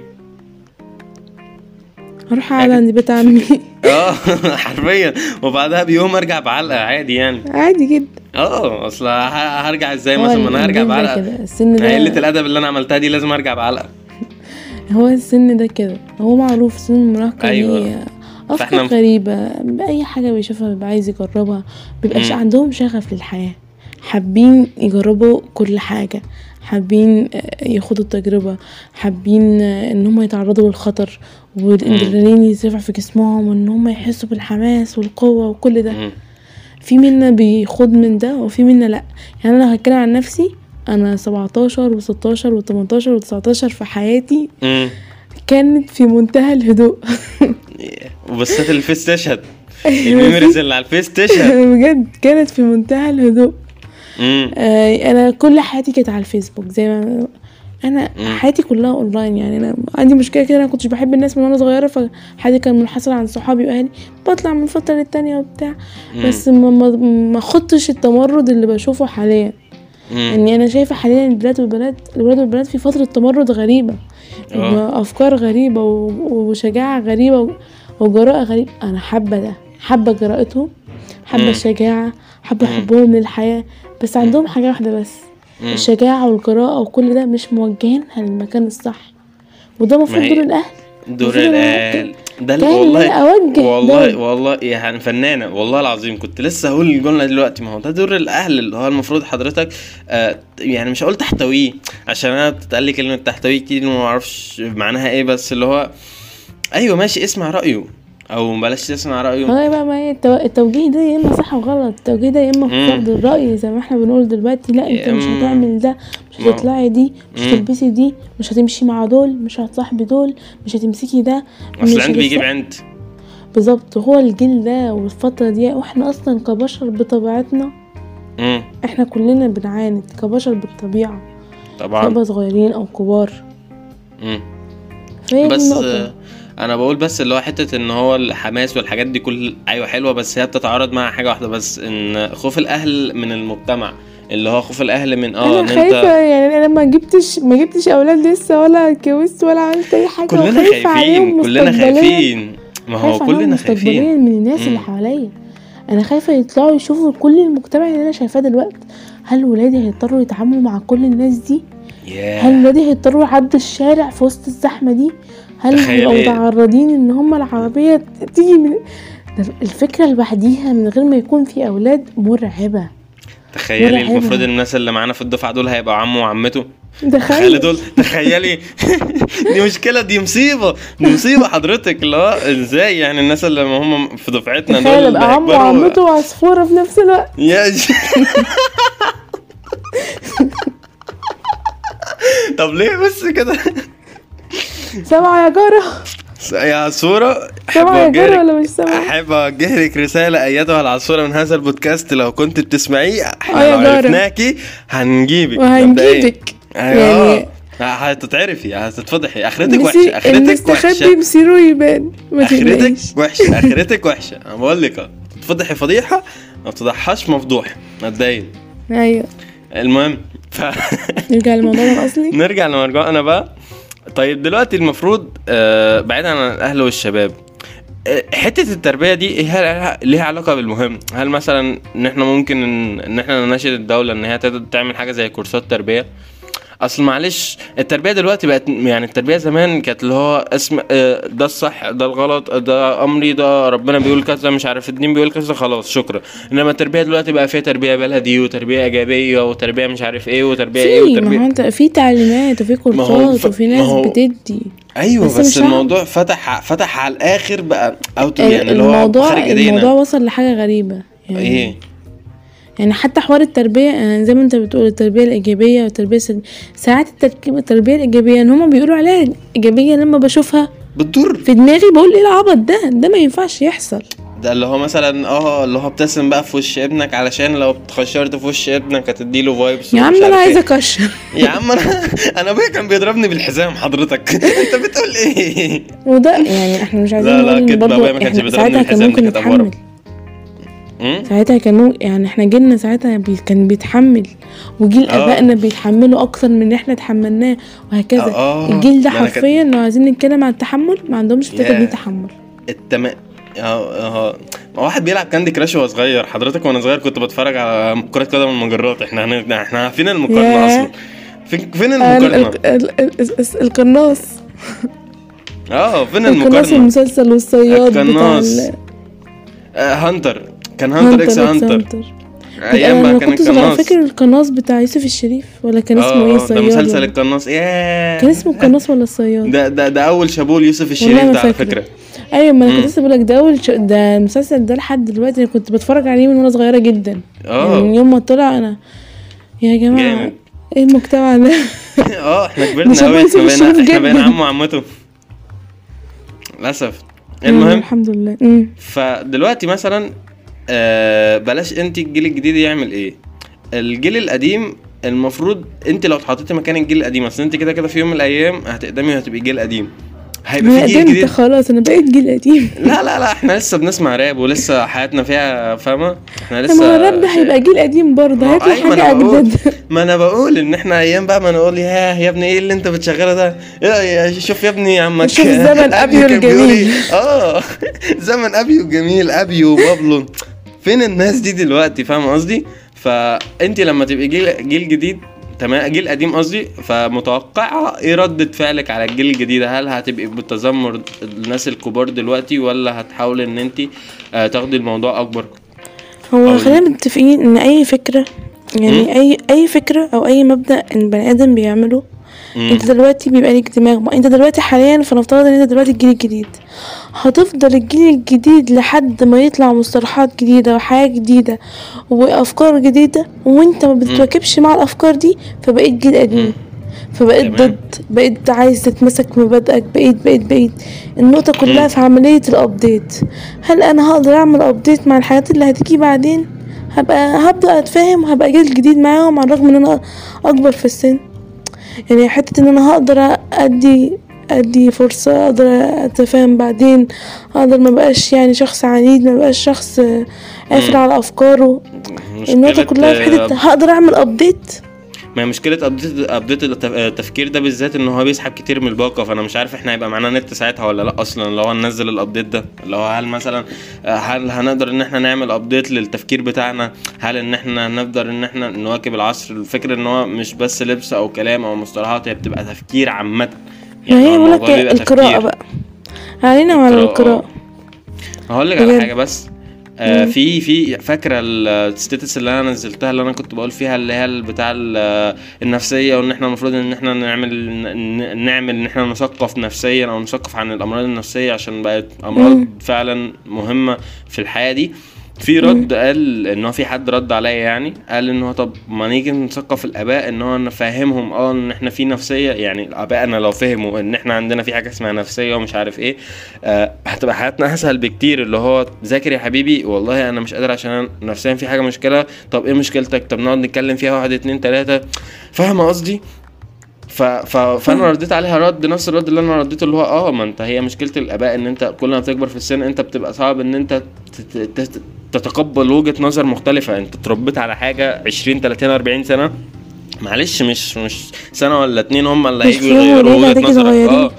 هروح اقعد عند بيت عمي. آه حرفيا. وبعدها بيوم أرجع بعلقه عادي يعني. عادي جدا. آه أصل هرجع إزاي مثلا؟ ما أنا هرجع الجيل ده بعلقه السن قلة ده الأدب اللي أنا عملتها دي لازم أرجع بعلقه هو السن ده كده. هو معروف سن المراهقة أيوة. أيوة. أفكار فإحنا- غريبة بأي حاجة بيشوفها بيبقى عايز يجربها بيبقاش مم. عندهم شغف للحياة حابين يجربوا كل حاجة حابين آه، ياخدوا التجربة حابين آه، إن هم يتعرضوا للخطر والادرينالين يرتفع في جسمهم وإن هم يحسوا بالحماس والقوة وكل ده. في منا بيخوض من ده وفي منا لأ يعني أنا هتكلم عن نفسي أنا 17 و16 و18 و19 في حياتي. كانت في منتهى الهدوء وبصات الفيس تشهد ال memories اللي على الفيس تشهد بجد كانت في منتهى الهدوء. آه أنا كل حياتي كانت على الفيسبوك زي ما أنا مم. حياتي كلها أونلاين يعني أنا عندي مشكلة كده أنا كنتش بحب الناس من وأنا صغيرة فحياتي كان منحصر عن صحابي وأهلي بطلع من فترة للتانية وبتاع مم. بس ما ما خدتش التمرد اللي بشوفه حاليا. يعني أنا شايفة حاليا البنات والبنات الولاد والبنات في فترة تمرد غريبة. آه. وافكار غريبة وشجاعة غريبة وجراءه غريبه أنا حابة ده. حابة جراءتهم. حابة. الشجاعة. حابة. حبهم للحياة. بس عندهم حاجة واحدة بس. الشجاعة والجراءة وكل ده مش موجهينها للمكان الصح. وده المفروض دور الأهل. دور الآل ده ال- كان والله أوجه والله ده. والله يعني فنانة. والله العظيم كنت لسه هقول الجملة دلوقتي. ما هو ده دور الأهل اللي هو المفروض حضرتك آه يعني مش هقول تحتويه عشان أنا بتتقال لي كلمة تحتويه كتير وما أعرفش معناها إيه بس اللي هو أيوه ماشي اسمع رأيه. أو بلاش تسمع رأيه هو بقى ما هي التو- التوجيه ده يا إما صح وغلط التوجيه ده يا إما فرض الرأي زي ما إحنا بنقول دلوقتي لأ أنت مش هتعمل ده مش هتطلعي دي مش. هتلبسي دي مش هتمشي مع دول مش هتصاحبي دول مش هتمسكي ده أصل مش عند بيجيب عند بالظبط هو الجيل ده والفترة دي وإحنا أصلا كبشر بطبيعتنا مم. إحنا كلنا بنعاند كبشر بالطبيعة طبعا سواء صغيرين أو كبار مم. بس النقطة أنا بقول بس اللي هو حتة ان هو الحماس والحاجات دي كل أيوه حلوة بس هي بتتعارض مع حاجة واحدة بس ان خوف الاهل من المجتمع اللي هو خوف الاهل من آه أنا إن خايفة انت يعني أنا ما جبتش ما جبتش أولاد لسه ولا اتجوزت ولا عملت أي حاجة كلنا خايفين كلنا. خايفين ما هو كلنا خايفين من الناس اللي. حواليا أنا خايفة يطلعوا يشوفوا كل المجتمع اللي أنا شايفاه دلوقتي هل ولادي هيضطروا يتعاملوا مع كل الناس دي ياه. هل ولادي هيضطروا يعدوا الشارع في وسط الزحمة دي هل تخيل هيبقوا؟ متعرضين إن هم العربية تيجي من الفكرة لوحديها من غير ما يكون في أولاد مرعبة. تخيلي مرعبة. المفروض الناس اللي معانا في الدفعة دول هيبقوا عمه وعمته. تخيلي. تخيل دول تخيلي. دي مشكلة دي مصيبة. دي مصيبة حضرتك هو إزاي يعني الناس اللي هم في دفعتنا تخيل دول ابقى عمه وعمته وعصفوره في نفس الوقت. يا. طب ليه بس كده؟ سامعه يا جارة؟ يا عصفورة أحب سامعه يا أوجهلك ولا مش سامعه أحب أوجه لك رسالة أيتها العصفورة من هذا البودكاست. لو كنت بتسمعيه آه إحنا يا لو جارة. عرفناكي هنجيبك. وهنجيبك. أيوة يعني آه. هتتعرفي هتتفضحي. أخرتك وحشة أخرتك وحشة. مصيره يبان. ما أخرتك وحشة أخرتك وحشة. أنا بقول لك أهو. تفضحي فضيحة ما تفضحهاش مفضوح مبدئيا. أيوه. المهم ف... نرجع لموضوعنا الأصلي؟ نرجع لمرجوعنا بقى. طيب دلوقتي المفروض آه بعيدا عن الأهل والشباب آه، حتة التربية دي هل- ليها علاقة بالمهم؟ هل مثلا ان إحنا ممكن إن, إحنا نناشد الدولة إن هي تعمل حاجة زي كورسات تربية؟ أصل معلش التربية دلوقتي بقت يعني التربية زمان كانت اللي هو اسم آه، ده الصح ده الغلط ده أمري ده ربنا بيقول كذا مش عارف الدين بيقول كذا خلاص شكرا. إنما التربية دلوقتي بقى فيها تربية بلدي وتربية إيجابية وتربية مش عارف إيه وتربية إيه ما وتربية هو أنت في تعليمات وفي كورسات ف- وفي ما ناس هو- بتدي. أيوه بس بس, الموضوع فتح فتح على الآخر بقى اوت يعني اللي هو خارج الموضوع وصل لحاجة غريبة. يعني إيه؟ يعني حتى حوار التربية يعني زي ما انت بتقول التربية الإيجابية والتربيه السلبيه ساعات التركيب التربية الإيجابية إن هما بيقولوا عليها إيجابية لما بشوفها بتضر. في دماغي بقول إيه العبط ده؟ ده ما ينفعش يحصل. ده اللي هو مثلا آه اللي هو ابتسم بقى في وش ابنك علشان لو اتخشرت في وش ابنك هتديله فايبس يا عم أنا عايزة أكشر. يا عم أنا أنا أبويا كان بيضربني بالحزام حضرتك. أنت بتقول إيه؟ وده يعني إحنا مش عايزين لا، لا، برضه أبويا ما كانش بيضربني ساعتها كان بالحزام، ممكن. نتحمل؟ ساعتها كان ممكن يعني إحنا جيلنا ساعتها بي كان بيتحمل. وجيل آه. آبائنا بيتحملوا أكتر من إحنا اتحملناه وهكذا. آه، الجيل ده حرفيا لو عايزين نتكلم عن التحمل ما عندهمش ياه. دي تحمل. التمام آه آه. واحد بيلعب كاندي كراش وهو صغير. حضرتك وأنا صغير كنت بتفرج على كرة قدم المجرات. إحنا هن... إحنا فين المقارنة ياه. أصلا؟ فين فين ال- المقارنة ال- ال- ال- ال- القناص. آه فين القناص المقارنة؟ المسلسل والصياد القناص. ال- آه هانتر. كان هانتر إكس هانتر أيام ما كان القناص. فاكر القناص بتاع يوسف الشريف ولا كان اسمه آه إيه؟ آه، ده الصياد مسلسل ولا- القناص. ياه. كان اسمه القناص ولا الصياد؟ ده ده ده أول شابوه ليوسف والله الشريف ده على. فكرة. أيوه ما أنا. كنت لسه بقول لك ده أول ش... ده المسلسل ده لحد دلوقتي أنا كنت بتفرج عليه من وأنا صغيرة جدا. يعني من آه يوم ما طلع أنا يا جماعة جامد. إيه المجتمع ده؟ آه إحنا ده كبرنا قوي يوسف إحنا بقينا إحنا بقينا. عمو وعمته للأسف. المهم الحمد لله. فدلوقتي مثلا آه بلاش انت الجيل الجديد يعمل إيه. الجيل القديم المفروض انت لو اتحطيتي مكان الجيل القديم اصل انت كده كده في يوم من الأيام هتقدمي وهتبقي جيل قديم. هيبقى في جيل جديد. خلاص أنا بقيت جيل قديم. لا لا لا إحنا لسه بنسمع راب ولسه حياتنا فيها فاهمة؟ إحنا لسه ما الراب ده هيبقى جيل قديم برضه هات لي أيوة، ما حاجة. أجدد. ما أنا بقول إن إحنا أيام بقى ما نقول يا يا ابني إيه اللي انت بتشغله ده؟ يا يا شوف يا ابني عمك. شوف زمن بيقول الجميل. إيه. آه زمن أبيو الجميل أبيو وبابلو. فين الناس دي دلوقتي؟ فاهم قصدي؟ فانت لما تبقي جيل جيل جديد تمام؟ جيل قديم قصدي فمتوقعة إيه ردة فعلك على الجيل الجديد؟ هل هتبقي بتذمر الناس الكبار دلوقتي ولا هتحاولي إن انت آه، تاخدي الموضوع أكبر؟ هو خلينا متفقين إن أي فكرة يعني اي أي فكرة أو أي مبدأ إن بني آدم بيعمله مم. انت دلوقتي بيبقى ليك دماغ ما انت دلوقتي حاليا فنفترض ان انت دلوقتي الجيل الجديد. هتفضل الجيل الجديد لحد ما يطلع مصطلحات جديدة وحياة جديدة وأفكار جديدة وانت ما بتواكبش مع الأفكار دي فبقيت جيل قديم. فبقيت. ضد بقيت عايز تتمسك مبادئك بقيت بقيت بقيت. النقطة كلها في عملية ال update هل أنا هقدر أعمل update مع الحاجات اللي هتيجي بعدين؟ هبقى هبدأ أتفاهم وهبقى جيل جديد معاهم على الرغم إن أنا أكبر في السن. يعني حتة إن أنا هقدر ادي أدي فرصة أقدر أتفاهم بعدين أقدر ما بقاش يعني شخص عنيد ما بقاش شخص قافل. على أفكاره. النقطة كلها في آه، حتة هقدر أعمل update ما هي مشكلة update update التف- التفكير ده بالذات إن هو بيسحب كتير من الباقة فأنا مش عارف إحنا هيبقى معانا نت ساعتها ولا لأ أصلا لو هننزل ال update ده. اللي هو هل مثلا هل هنقدر إن إحنا نعمل update للتفكير بتاعنا؟ هل إن إحنا نقدر إن إحنا نواكب العصر؟ الفكرة إن هو مش بس لبس أو كلام أو مصطلحات هي بتبقى تفكير عامة. ما هي هو بقول لك تفكير. بقى. علينا وعلى القراءة. القراءة؟ هقول لك على. حاجة بس. آه. في في فاكرة ال status اللي أنا نزلتها اللي أنا كنت بقول فيها اللي هي بتاع ال- النفسية وإن إحنا المفروض إن إحنا نعمل نعمل إن إحنا نثقف نفسيا أو نثقف عن الأمراض النفسية عشان بقت أمراض. فعلا مهمة في الحياة دي في رد قال إن هو في حد رد عليا يعني قال إن هو طب ما نيجي نثقف الآباء إن هو نفهمهم آه إن إحنا في نفسية يعني ابائنا لو فهموا إن إحنا عندنا في حاجة اسمها نفسية ومش عارف إيه آه هتبقى حياتنا أسهل بكتير اللي هو ذاكر يا حبيبي والله أنا مش قادر عشان أنا نفسيا في حاجة مشكلة طب إيه مشكلتك؟ طب نقعد نتكلم فيها واحد اتنين تلاتة فاهم قصدي؟ ف... ف... فأنا رديت عليها رد نفس الرد اللي أنا رديته اللي هو آه ما أنت هي مشكلة الآباء إن أنت كل ما بتكبر في السن أنت بتبقى صعب إن أنت ت- ت- تتقبل وجهة نظر مختلفة. انت اتربيت على حاجة 20 30 40 سنة. معلش مش مش سنة ولا اتنين هم اللي هيجوا يغيروا وجهة نظرك. آه.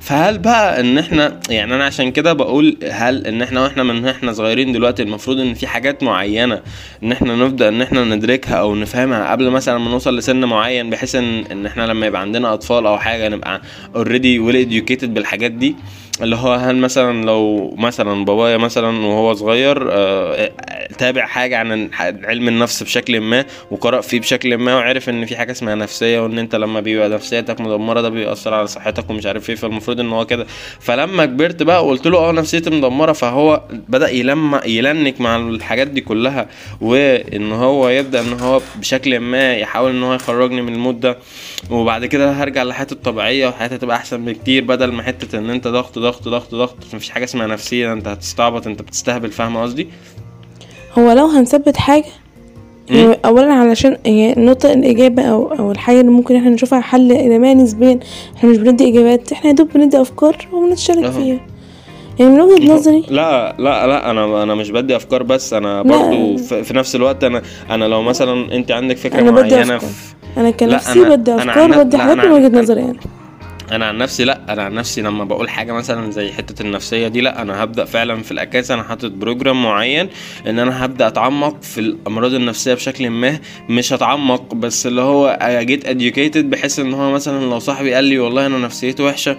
فهل بقى ان إحنا يعني أنا عشان كده بقول هل ان إحنا وإحنا من إحنا صغيرين دلوقتي المفروض ان في حاجات معينة ان إحنا نبدأ ان إحنا ندركها أو نفهمها قبل مثلا ما نوصل لسن معين بحيث ان إن إحنا لما يبقى عندنا أطفال أو حاجة نبقى already well educated بالحاجات دي؟ اللي هو هل مثلا لو مثلا بابايا مثلا وهو صغير آه، تابع حاجة عن علم النفس بشكل ما وقرأ فيه بشكل ما وعرف إن في حاجة اسمها نفسية وإن أنت لما بيبقى نفسيتك مدمرة ده بيأثر على صحتك ومش عارف إيه فالمفروض إن هو كده. فلما كبرت بقى وقلت له آه نفسيتي مدمرة فهو بدأ يلم يلنك مع الحاجات دي كلها وإن هو يبدأ إن هو بشكل ما يحاول إن هو يخرجني من المود ده. وبعد كده هرجع لحياتي الطبيعية وحياتي هتبقى أحسن بكتير بدل ما حتة إن أنت ضغط ضغط ضغط ضغط مفيش حاجة اسمها نفسية أنت هتستعبط أنت بتستهبل فاهم قصدي هو لو هنثبت حاجة مم. يعني اولا علشان هي النقطة الإجابة أو أو الحاجة اللي ممكن إحنا نشوفها حل ما نسبيا إحنا مش بندي إجابات إحنا يا دوب بندي أفكار وبنتشارك. فيها يعني من وجهة نظري لا لا لا أنا أنا مش بدي أفكار بس أنا. برضو في في نفس الوقت أنا أنا لو مثلا أنت عندك فكرة بدي معينة أفكار. في أنا كنفسي أنا- بدي أنا افكار بدي حاجات أنا من وجهة عن- نظري يعني أنا عن نفسي لا أنا عن نفسي لما بقول حاجة مثلا زي حتة النفسية دي لا أنا هبدأ فعلا في الأكاس أنا حاطط بروجرام معين ان أنا هبدأ اتعمق في الأمراض النفسية بشكل ما مش هتعمق بس اللي هو جيت اديوكيتد بحيث ان هو مثلا لو صاحبي قال لي والله أنا نفسيتي وحشة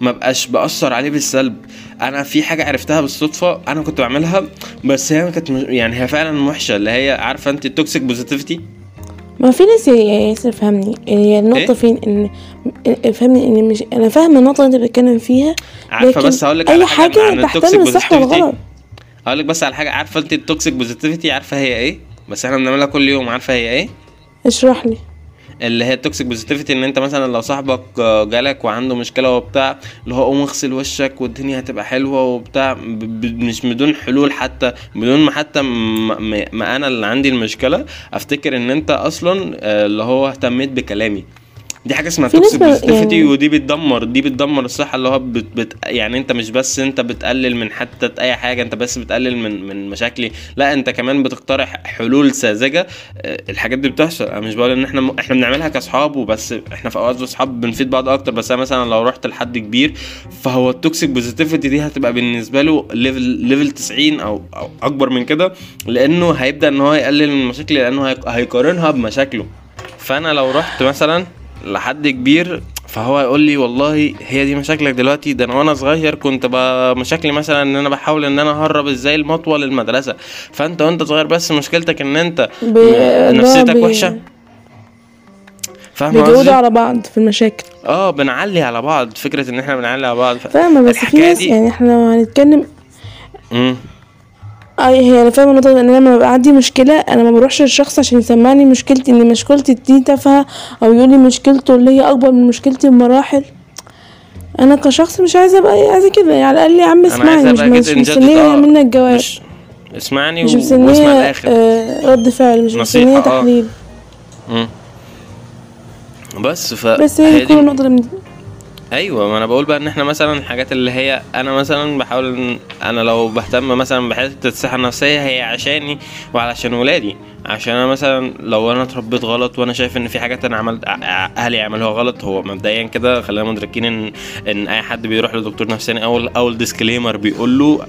ما بقاش بأثر عليه بالسلب. أنا في حاجة عرفتها بالصدفة أنا كنت بعملها بس هي كانت يعني هي فعلا وحشة اللي هي عارفة انت ال toxic positivity ما في ناس يا ياسر فهمني. هي النقطة إيه؟ فين ان فهمني إن مش أنا فاهمة النقطة اللي أنت بتتكلم فيها عارفة لكن بس هقول لك حاجة حاجة ال toxic تحتمل الصح والغلط. أقول لك بس على حاجة عارفة أنت ال toxic positivity عارفة هي إيه؟ بس إحنا بنعملها كل يوم عارفة هي إيه؟ اشرح لي. اللي هي ال toxic positivity إن أنت مثلا لو صاحبك آه، جالك وعنده مشكلة وبتاع اللي هو قوم اغسل وشك والدنيا هتبقى حلوة وبتاع مش بدون حلول حتى بدون ما حتى ما أنا اللي عندي المشكلة أفتكر إن أنت أصلا آه، اللي هو اهتميت بكلامي. دي حاجة اسمها toxic positivity يعني- ودي بتدمر دي بتدمر الصحة اللي هو بت بت يعني انت مش بس انت بتقلل من حتى اي حاجة انت بس بتقلل من من مشاكلي. لا انت كمان بتقترح حلول ساذجة. آه، الحاجات دي بتحصل. أنا مش بقول ان إحنا م... إحنا بنعملها كأصحاب وبس إحنا في أوقات اصحاب بنفيد بعض أكتر. بس أنا مثلا لو رحت لحد كبير فهو ال toxic positivity دي هتبقى بالنسبة له level level 90 أو أو أكبر من كده لأنه هيبدأ إن هو يقلل من مشاكلي لأنه هيق- هيقارنها بمشاكله. فأنا لو رحت مثلا لحد كبير فهو يقول لي والله هي دي مشاكلك دلوقتي؟ ده أنا وأنا صغير كنت مشاكلي مثلا إن أنا بحاول إن أنا أهرب إزاي المطوة للمدرسة. فأنت وأنت صغير بس مشكلتك إن أنت نفسيتك بي- وحشة؟ فاهم بيجودوا؟ على بعض في المشاكل. آه بنعلي على بعض فكرة إن إحنا بنعلي على بعض. ف... فاهمة بس في ناس دي- يعني إحنا لو هنتكلم. اي هي أنا فاهمة النقطة ان أنا لما ببقى عندي مشكلة أنا ما بروحش للشخص عشان يسمعني مشكلتي إن مشكلتي دي تافهة أو يقول لي مشكلته اللي هي أكبر من مشكلتي بمراحل. أنا كشخص مش عايزة ابقى عايزة كده يعني على الأقل يا عم اسمعني مش مش انجدد منك جواب. مش اسمعني مش مستنية الآخر. آه رد فعل مش مستنية آه. تحليل. مم. بس ف بس هي دي كل اللي من- أيوه ما أنا بقول بقى إن إحنا مثلا الحاجات اللي هي أنا مثلا بحاول إن أنا لو بهتم مثلا بحتة الصحة النفسية هي عشاني وعلشان ولادي. عشان أنا مثلا لو أنا اتربيت غلط وأنا شايف إن في حاجات أنا عملت أهلي يعملوها غلط هو مبدئيا كده خلينا مدركين ان إن أي حد بيروح لدكتور نفساني أول أول disclaimer بيقول له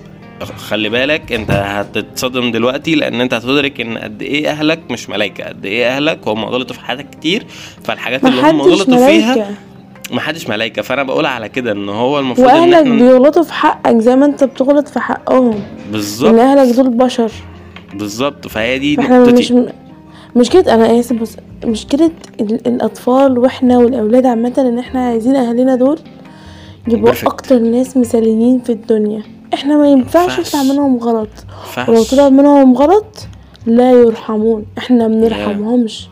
خلي بالك أنت هتتصدم دلوقتي لأن أنت هتدرك إن قد إيه أهلك مش ملايكة قد إيه أهلك هم غلطوا في حياتك كتير فالحاجات اللي هم غلطوا فيها ما حدش ملايكة فأنا بقول على كده إن هو المفروض إن وأهلك إحنا بيغلطوا في حقك زي ما أنت بتغلط في حقهم. إن بالظبط أهلك دول بشر. بالظبط فهي دي فإحنا مش نقطتي مشكلة أنا آسف بس مشكلة ال- الأطفال وإحنا والأولاد عامة إن إحنا عايزين اهلنا دول يبقوا. أكتر ناس مثاليين في الدنيا. إحنا ما ينفعش. يطلع منهم غلط. فحش. ولو طلع منهم غلط لا يرحمون. إحنا ما بنرحمهمش.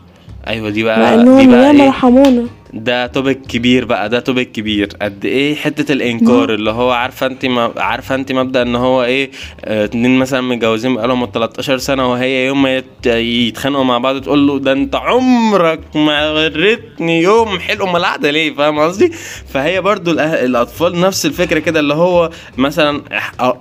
أيوه دي مع بقى دي انهم بقى ياما إيه؟ رحمونا. ده توبيك كبير بقى ده توبيك كبير. قد إيه حتة الإنكار اللي هو عارفة انت ما عارفة انت مبدأ إن هو إيه آه اتنين مثلا متجوزين بقالهم 13 سنة وهي يوم ما يت- يتخانقوا مع بعض تقول له ده أنت عمرك ما وريتني يوم حلو أمال قاعدة ليه؟ فاهم قصدي؟ فهي برضو الأطفال نفس الفكرة كده اللي هو مثلا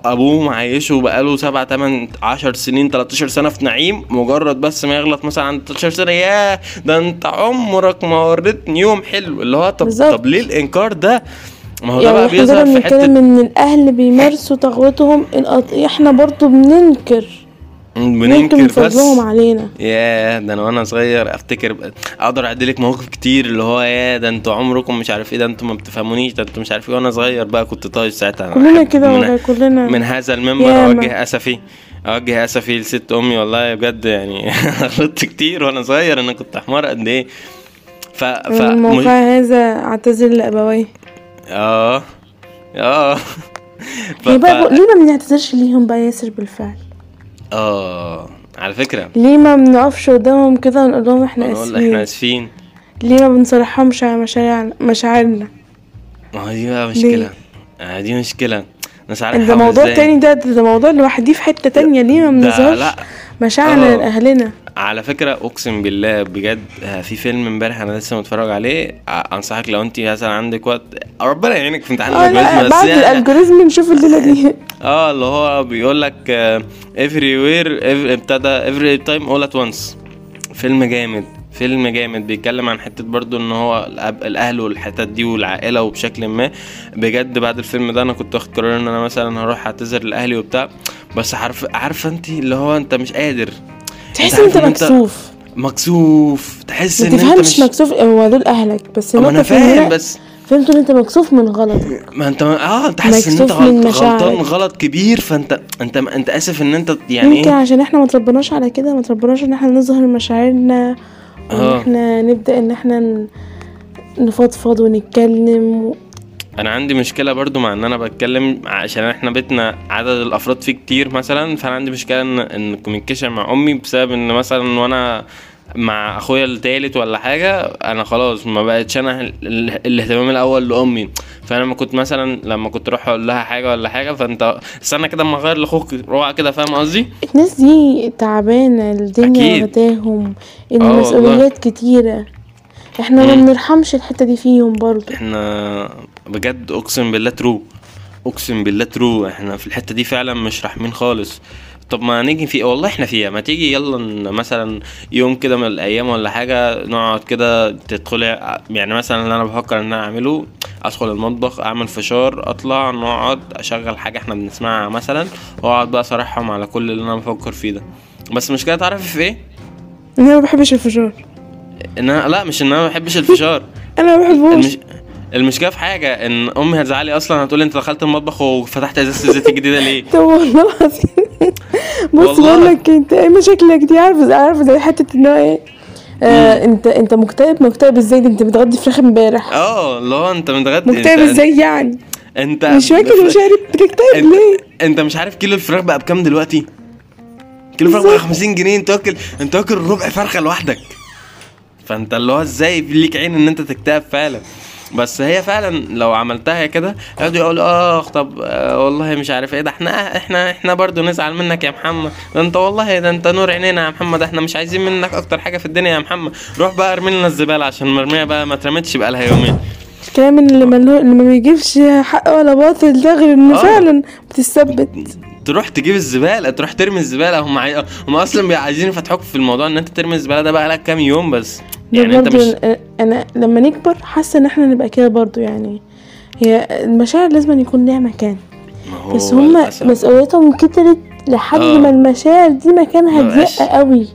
أبوه معيشه بقاله 7 8 10 سنين 13 سنة في نعيم مجرد بس ما يغلط مثلا عند 13 سنة ياه ده أنت عمرك ما وريتني يوم حلو اللي هو طب بالظبط. طب ليه الإنكار ده؟ ما هو ده يعني بقى إحنا بيظهر في حتة إن الأهل بيمارسوا طغوتهم. إحنا برضو بننكر. بننكر بس. فضلهم علينا. ياه ده أنا وأنا صغير أفتكر أقدر اعدلك مواقف كتير اللي هو ياه ده أنتوا عمركم مش عارف إيه ده أنتوا ما بتفهمونيش ده أنتوا مش عارف إيه. وأنا صغير بقى كنت طايش ساعتها. كلنا كده والله كلنا. من هذا المنبر. أوجه أسفي أوجه أسفي لست أمي والله بجد يعني. غلطت كتير وأنا صغير أنا كنت حمار قد إيه. ف ف الموقع هذا اعتذر لابويه آه. آه. ف... هي بقى. ليه ما بنعتذرش ليهم بقى ياسر بالفعل؟ آه. على فكرة. ليه ما بنقفش قدامهم كده ونقول لهم إحنا نقول إحنا آسفين. اسفين ليه ما بنصرحهمش على مشاعرنا مشاعرنا؟ ما هو دي بقى مشكلة. آه دي مشكلة. مش عارف ده موضوع. تاني ده ده موضوع لوحديه في حتة تانية ليه ما بنظهرش مشاعرنا آه. على فكرة أقسم بالله بجد آه، في فيلم امبارح أنا لسه متفرج عليه آه، أنصحك لو انت مثلا عندك وقت ربنا يعينك في امتحان لا الالجوريزم بس بعد يعني الالجوريزم نشوف الليلة دي. آه اللي هو بيقول لك where every ابتدى every time all at once. فيلم جامد فيلم جامد. بيتكلم عن حتة برضو إن هو الأهل والحتت دي والعائلة وبشكل ما. بجد بعد الفيلم ده أنا كنت واخد قرار إن أنا مثلا هروح أعتذر لأهلي وبتاع. بس عارف عارفة انت اللي هو أنت مش قادر. تحس أنت مكسوف. مكسوف. تحس إن أنت تفهمش مش مكسوف. هو دول أهلك. بس ما أنا فاهم بس فهمت إن أنت مكسوف من غلطك ما انت آه أنت حاسس إن أنت غلط. غلطان غلط كبير. فانت انت أنت آسف إن أنت يعني يمكن إيه؟ عشان إحنا ما تربناش على كده ما تربناش إن إحنا نظهر مشاعرنا وإن آه. إحنا نبدأ إن إحنا نفضفض ونتكلم. أنا عندي مشكلة برضو مع إن أنا بتكلم عشان إحنا بيتنا عدد الأفراد فيه كتير مثلا فأنا عندي مشكلة ان إن الكوميونيكيشن مع أمي بسبب إن مثلا وأنا مع أخويا التالت ولا حاجة أنا خلاص ما بقتش أنا ال- ال- الاهتمام الأول لأمي فأنا لما كنت مثلا لما كنت أروح أقول لها حاجة ولا حاجة فأنت استنى كده أما أغير لأخوك روعه كده فاهم قصدي الناس دي تعبانة الدنيا. واخداهم والله. المسؤوليات كتيرة إحنا ما. بنرحمش الحتة دي فيهم برضو إحنا بجد اقسم بالله true اقسم بالله true إحنا في الحتة دي فعلا مش رحمين خالص. طب ما نيجي في والله إحنا فيها. ما تيجي يلا مثلا يوم كده من الأيام ولا حاجة نقعد كده تدخلي يعني مثلا اللي أنا بفكر إن أنا أعمله أدخل المطبخ أعمل فشار أطلع نقعد أشغل حاجة إحنا بنسمعها مثلا وأقعد بقى اصارحهم على كل اللي أنا بفكر فيه ده. بس المشكلة تعرفي في إيه؟ أنا ما بحبش الفشار. إن أنا لا مش إن أنا ما بحبش الفشار. أنا ما بحبوش. المش... المشكلة في حاجة إن أمي هتزعلي أصلا هتقول أنت دخلت المطبخ وفتحت إزازة الزيت الجديدة ليه؟ طب والله العظيم. بص. بقول لك أنت إيه مشاكلك دي؟ عارف عارف زي حتة إن هو إيه؟ آه أنت أنت مكتئب؟ مكتئب إزاي؟ ده أنت متغدي فراخ إمبارح. آه اللي هو أنت متغدي مكتئب إزاي يعني؟ أنت مش فاكر مش عارف بتكتئب ليه؟ أنت مش عارف كيلو الفراخ بقى بكام دلوقتي؟ كيلو الفراخ بقى بالظبط. 50 جنيه. أنت واكل أنت واكل ربع فرخة لوحدك. فأنت اللي هو إزاي ليك عين إن أنت تكتئب فعلا؟ بس هي فعلا لو عملتها كده يقعدوا يقولوا آه طب آه والله مش عارف إيه ده إحنا إحنا إحنا برضو نزعل منك يا محمد. ده أنت والله ده أنت نور عينينا يا محمد إحنا مش عايزين منك أكتر حاجة في الدنيا يا محمد. روح بقى ارمي لنا الزبالة عشان مرميه بقى ما اترمتش بقى لها يومين. الكلام اللي ملو... اللي ما بيجيبش حق ولا باطل ده غير إنه آه. فعلا بتثبت. تروح تجيب الزبالة تروح ترمي الزبالة. هم عاي... هم أصلا عايزين يفتحوك في الموضوع إن أنت ترمي الزبالة ده بقى لك كام يوم بس. يعني أنت مش أنا- أنا لما نكبر حاسة إن إحنا نبقى كده برضو يعني هي المشاعر لازم يكون ليها مكان ما هو بس هما. مسؤوليتهم كترت لحد آه. ما المشاعر دي مكانها. ضيق قوي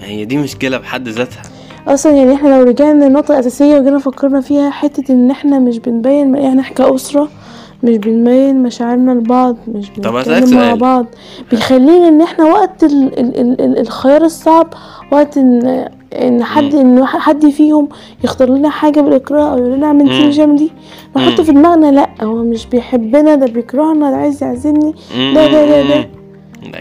هي دي مشكلة بحد ذاتها أصلا يعني إحنا لو رجعنا للنقطة الأساسية وجينا فكرنا فيها حتة إن إحنا مش بنبين يعني إحنا كأسرة مش بنبين مشاعرنا لبعض مش بنتكلم مع. بعض بيخلينا إن إحنا وقت ال ال ال ال الخيار الصعب وقت ان إن حد إن حد فيهم يختار لنا حاجة بالإكراه أو يقول لنا اعمل دي اعمل دي نحط. في دماغنا لأ هو مش بيحبنا ده بيكرهنا ده عايز يعزمني ده ده ده ده.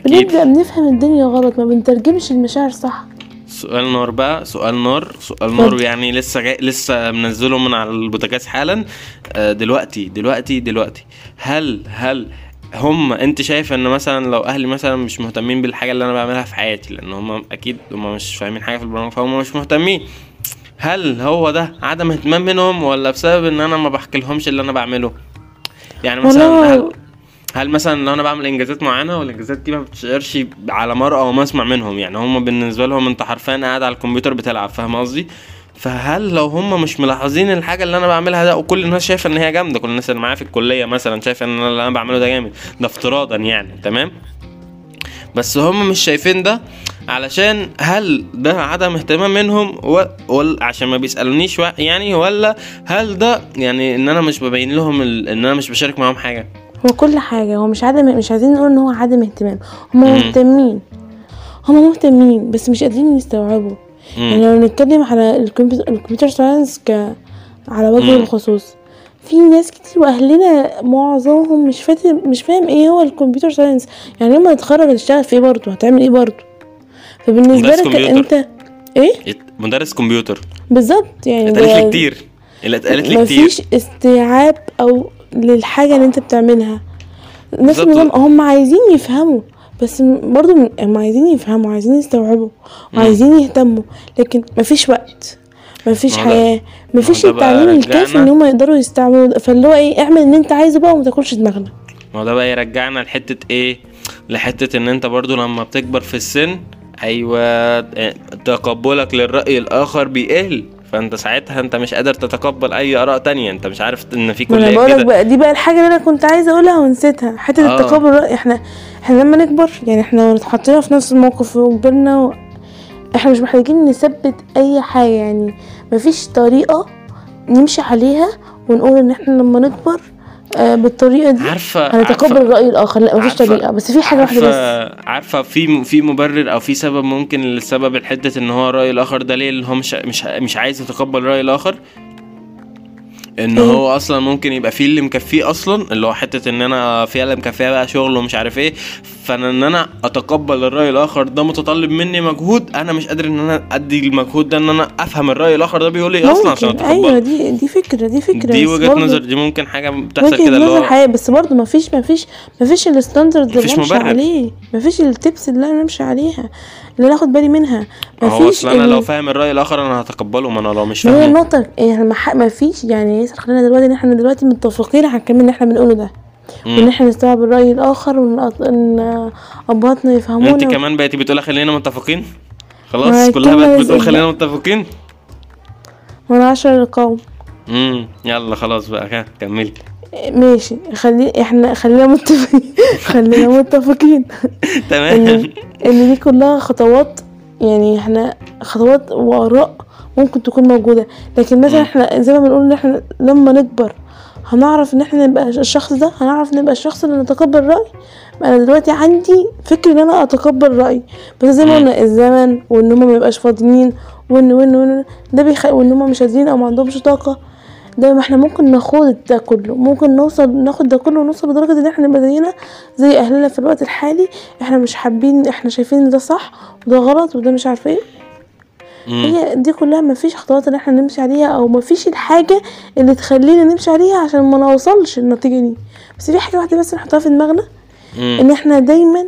بنبدأ بنفهم الدنيا غلط ما بنترجمش المشاعر صح. سؤال نار بقى سؤال نار سؤال. نار يعني لسه جاي لسه منزله من على البوتاجاز حالا. آه، دلوقتي دلوقتي دلوقتي. هل هل هم انت شايف ان مثلا لو أهلي مثلا مش مهتمين بالحاجة اللي أنا بعملها في حياتي لأن هم أكيد هم مش فاهمين حاجة في البرامج فهم مش مهتمين. هل هو ده عدم اهتمام منهم ولا بسبب إن أنا ما بحكي لهمش اللي أنا بعمله؟ يعني مثلا هل هل مثلا لو أنا بعمل إنجازات معينة والإنجازات دي ما بتشعرش على مرأى أو مسمع منهم يعني هم بالنسبة لهم أنت حرفيا قاعد على الكمبيوتر بتلعب فاهم قصدي؟ فهل لو هم مش ملاحظين الحاجة اللي أنا بعملها ده وكل الناس شايفة إن هي جامدة كل الناس اللي معايا في الكلية مثلا شايفة إن اللي أنا بعمله ده جامد ده افتراضا يعني تمام؟ بس هم مش شايفين ده علشان هل ده عدم اهتمام منهم و... ولا عشان ما بيسألونيش و... يعني ولا هل ده يعني إن أنا مش ببين لهم ال... إن أنا مش بشارك معاهم حاجة؟ هو كل حاجة هو مش عدم مش عايزين نقول إن هو عدم اهتمام هم. مهتمين هم مهتمين بس مش قادرين يستوعبوا. يعني. لو نتكلم على ال computer science ك على وجه. الخصوص في ناس كتير وأهلنا معظمهم مش فاهم مش فاهم إيه هو ال computer science. يعني لما تتخرج هتشتغل في إيه برضه؟ هتعمل إيه برضه؟ فبالنسبة لك كمبيوتر. انت إيه؟ مدرس كمبيوتر. بالظبط يعني اتقالت لي كتير. اللي اتقالت لي كتير. مفيش استيعاب أو للحاجة اللي أنت بتعملها. نفس. النظام هم عايزين يفهموا. بس برضو هم عايزين يفهموا عايزين يستوعبوا وعايزين يهتموا لكن مفيش وقت مفيش حياة مفيش التعليم الكافي إن هم يقدروا يستعملوا. فاللي هو إيه اعمل اللي انت عايزه بقى وما تاكلش دماغنا. ما هو ده بقى يرجعنا لحتة إيه؟ لحتة إن أنت برضو لما بتكبر في السن أيوه آه، تقبلك للرأي الآخر بيقل. فانت ساعتها انت مش قادر تتقبل اي آراء تانية انت مش عارف ان في كليه بقولك كده بقى دي بقى الحاجة اللي أنا كنت عايزة أقولها ونسيتها حتة آه. التقابل الرأي إحنا إحنا لما نكبر يعني إحنا اتحطينا في نفس الموقف وكبرنا و... إحنا مش محتاجين نثبت أي حاجة يعني مفيش طريقة نمشي عليها ونقول إن إحنا لما نكبر بالطريقة دي عارفه هنتقبل الراي الآخر. لا مفيش طريقة بس في حاجة واحدة بس. عارفة عارفة في في مبرر أو في سبب ممكن للسبب الحتة إن هو الرأي الآخر ده ليه؟ اللي هو مش مش مش عايز يتقبل الرأي الآخر. إن؟ هو أصلا ممكن يبقى فيه اللي مكفيه أصلا اللي هو حتة إن أنا فيها اللي مكفيه بقى شغل ومش عارف إيه. فأنا إن أنا أتقبل الرأي الآخر ده متطلب مني مجهود أنا مش قادر إن أنا أدي المجهود ده إن أنا أفهم الرأي الآخر ده بيقول إيه أصلا عشان ممكن. أيوه دي دي فكرة دي فكرة. دي وجهة نظر دي ممكن حاجة بتحصل كده اللي هو حقيقية بس برضه مفيش مفيش مفيش الستاندرد اللي مفيش نمشي مبرر. عليه. مفيش التبس اللي أنا نمشي عليها اللي أنا آخد بالي منها. هو مفيش اصل أنا لو فاهم الرأي الآخر أنا هتقبله ما أنا لو مش ما هي فاهمه. النقطة يعني ما ما فيش يعني يسر خلينا دلوقتي ان إحنا دلوقتي متفقين على الكلام اللي إحنا بنقوله ده. وإن. إحنا نستوعب الرأي الآخر وإن ابهاتنا يفهمونا انت كمان بقيتي بتقولي خلينا متفقين؟ خلاص كلها بقت بتقول. خلينا متفقين؟ وأنا عشرة القوم. امم يلا خلاص بقى كملي. ماشي. خلي إحنا خلينا متفقين. خلينا متفقين. تمام. إن دي كلها خطوات يعني إحنا خطوات وآراء ممكن تكون موجودة لكن مثلا. إحنا زي ما بنقول إن إحنا لما نكبر هنعرف إن إحنا نبقى الشخص ده هنعرف نبقى الشخص اللي نتقبل رأي أنا دلوقتي عندي فكر إن أنا أتقبل رأي بس زي ما. قلنا الزمن وإن هم ما يبقاش فاضيين وإن وإن وإن ده بيخ... وإن هم مش قادرين أو ما عندهمش طاقة ده ما إحنا ممكن ناخد ده كله ممكن نوصل ناخد ده كله ونوصل لدرجة إن إحنا نبقى زينا زي أهلنا في الوقت الحالي إحنا مش حابين إحنا شايفين إن ده صح وده غلط وده مش عارفه إيه. هي دي كلها مفيش خطوات اللي إحنا نمشي عليها أو مفيش الحاجة اللي تخلينا نمشي عليها عشان ما نوصلش النتيجة دي. بس في حاجة واحدة بس نحطها في دماغنا. ان إحنا دايما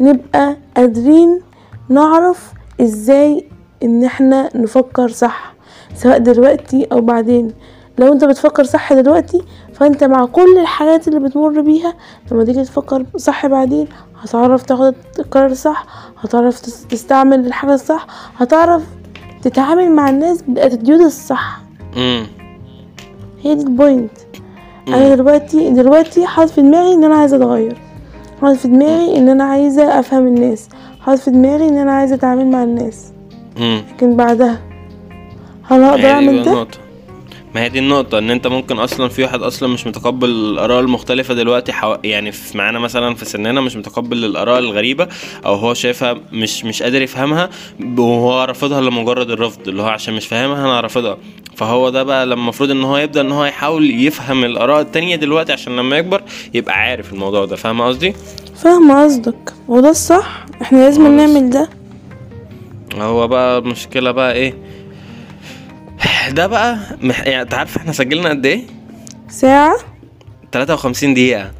نبقى قادرين نعرف إزاي ان إحنا نفكر صح سواء دلوقتي أو بعدين. لو انت بتفكر صح دلوقتي فانت مع كل الحاجات اللي بتمر بيها لما تيجي تفكر صح بعدين هتعرف تاخد القرار صح هتعرف تس- تستعمل الحاجة الصح هتعرف تتعامل مع الناس بالاتيتيود الصح. امم هي دي البوينت أنا دلوقتي دلوقتي حاطط في دماغي إن أنا عايزة أتغير. حاطط في دماغي إن أنا عايزة أفهم الناس. حاطط في دماغي إن أنا عايزة أتعامل مع الناس. لكن بعدها هل هقدر دي أعمل ده؟ النقطة. ما هي دي النقطة إن أنت ممكن أصلا في واحد أصلا مش متقبل الآراء المختلفة دلوقتي حو... يعني في معانا مثلا في سننا مش متقبل الآراء الغريبة أو هو شايفها مش مش قادر يفهمها وهو رافضها لمجرد الرفض اللي هو عشان مش فاهمها أنا رافضها فهو ده بقى لما المفروض إن هو يبدأ إن هو يحاول يفهم الآراء التانية دلوقتي عشان لما يكبر يبقى عارف الموضوع ده. فاهم قصدي؟ فاهمه قصدك. وده الصح. إحنا لازم. نعمل ده. هو بقى المشكلة بقى إيه؟ ده بقى مح... يعني انت عارف إحنا سجلنا قد إيه؟ ساعة؟ 53 دقيقة.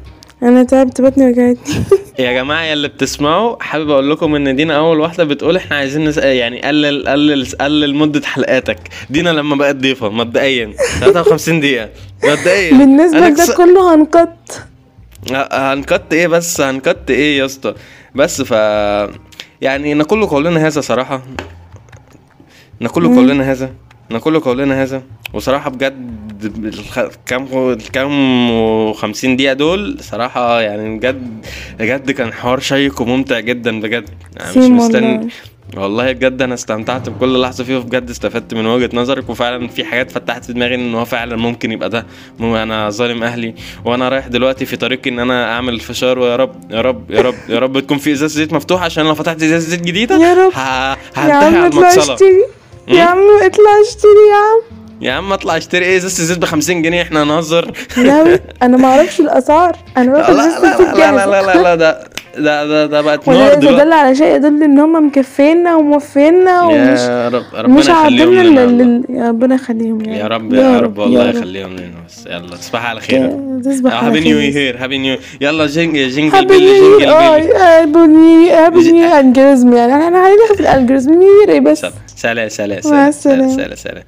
أنا تعبت بطني وجعتني. يا جماعة يا اللي بتسمعوا حابب أقول لكم إن دينا أول واحدة بتقول إحنا عايزين نس... يعني قلل قلل قلل مدة حلقاتك. دينا لما بقت ضيفة مبدئيا. 53 دقيقة. مبدئيا. بالنسبة أنا لده كس- كله هنقط. ه- هنكت إيه بس؟ هنكت إيه يا اسطى؟ بس ف يعني نقول قولنا هذا صراحة. نقول قولنا هذا. نقول قولنا هذا. وصراحة بجد الخ- كام كام وخمسين دقيقة دول صراحة يعني بجد بجد كان حوار شيق وممتع جدا بجد. يعني مش مستني والله. بجد أنا استمتعت بكل لحظة فيه وبجد استفدت من وجهة نظرك. وفعلا في حاجات فتحت في دماغي إن هو فعلا ممكن يبقى ده. مو أنا ظالم أهلي. وأنا رايح دلوقتي في طريقي إن أنا أعمل فشار ويا رب يا رب يا رب يا رب تكون في إزازة زيت مفتوحة عشان لو فتحت إزازة زيت جديدة يا رب. هنتهي على يا عم اطلع اشتري يا عم. يا عم اطلع اشتري. إيه ازازه زيت ب 50 جنيه إحنا هنهزر. لا أنا ما أعرفش الأسعار. أنا لا باخد لا لسه لا لا لا جاهزة. لا لا, لا ده ده ده ده بقت نار دلوقتي. دل على شيء يدل ان هم مكفينا وموفينا ومش يا رب مش يخليهم لنا لل- يا ربنا يخليهم يا رب يا رب والله يخليهم لنا بس. يلا تصبح على خير. تصبح على happy new خير year happy new يلا jing jingle happy new happy new happy new algorithm يعني. إحنا هناخد ال algorithm new year بس. سلام سلام سلام. سلام سلام.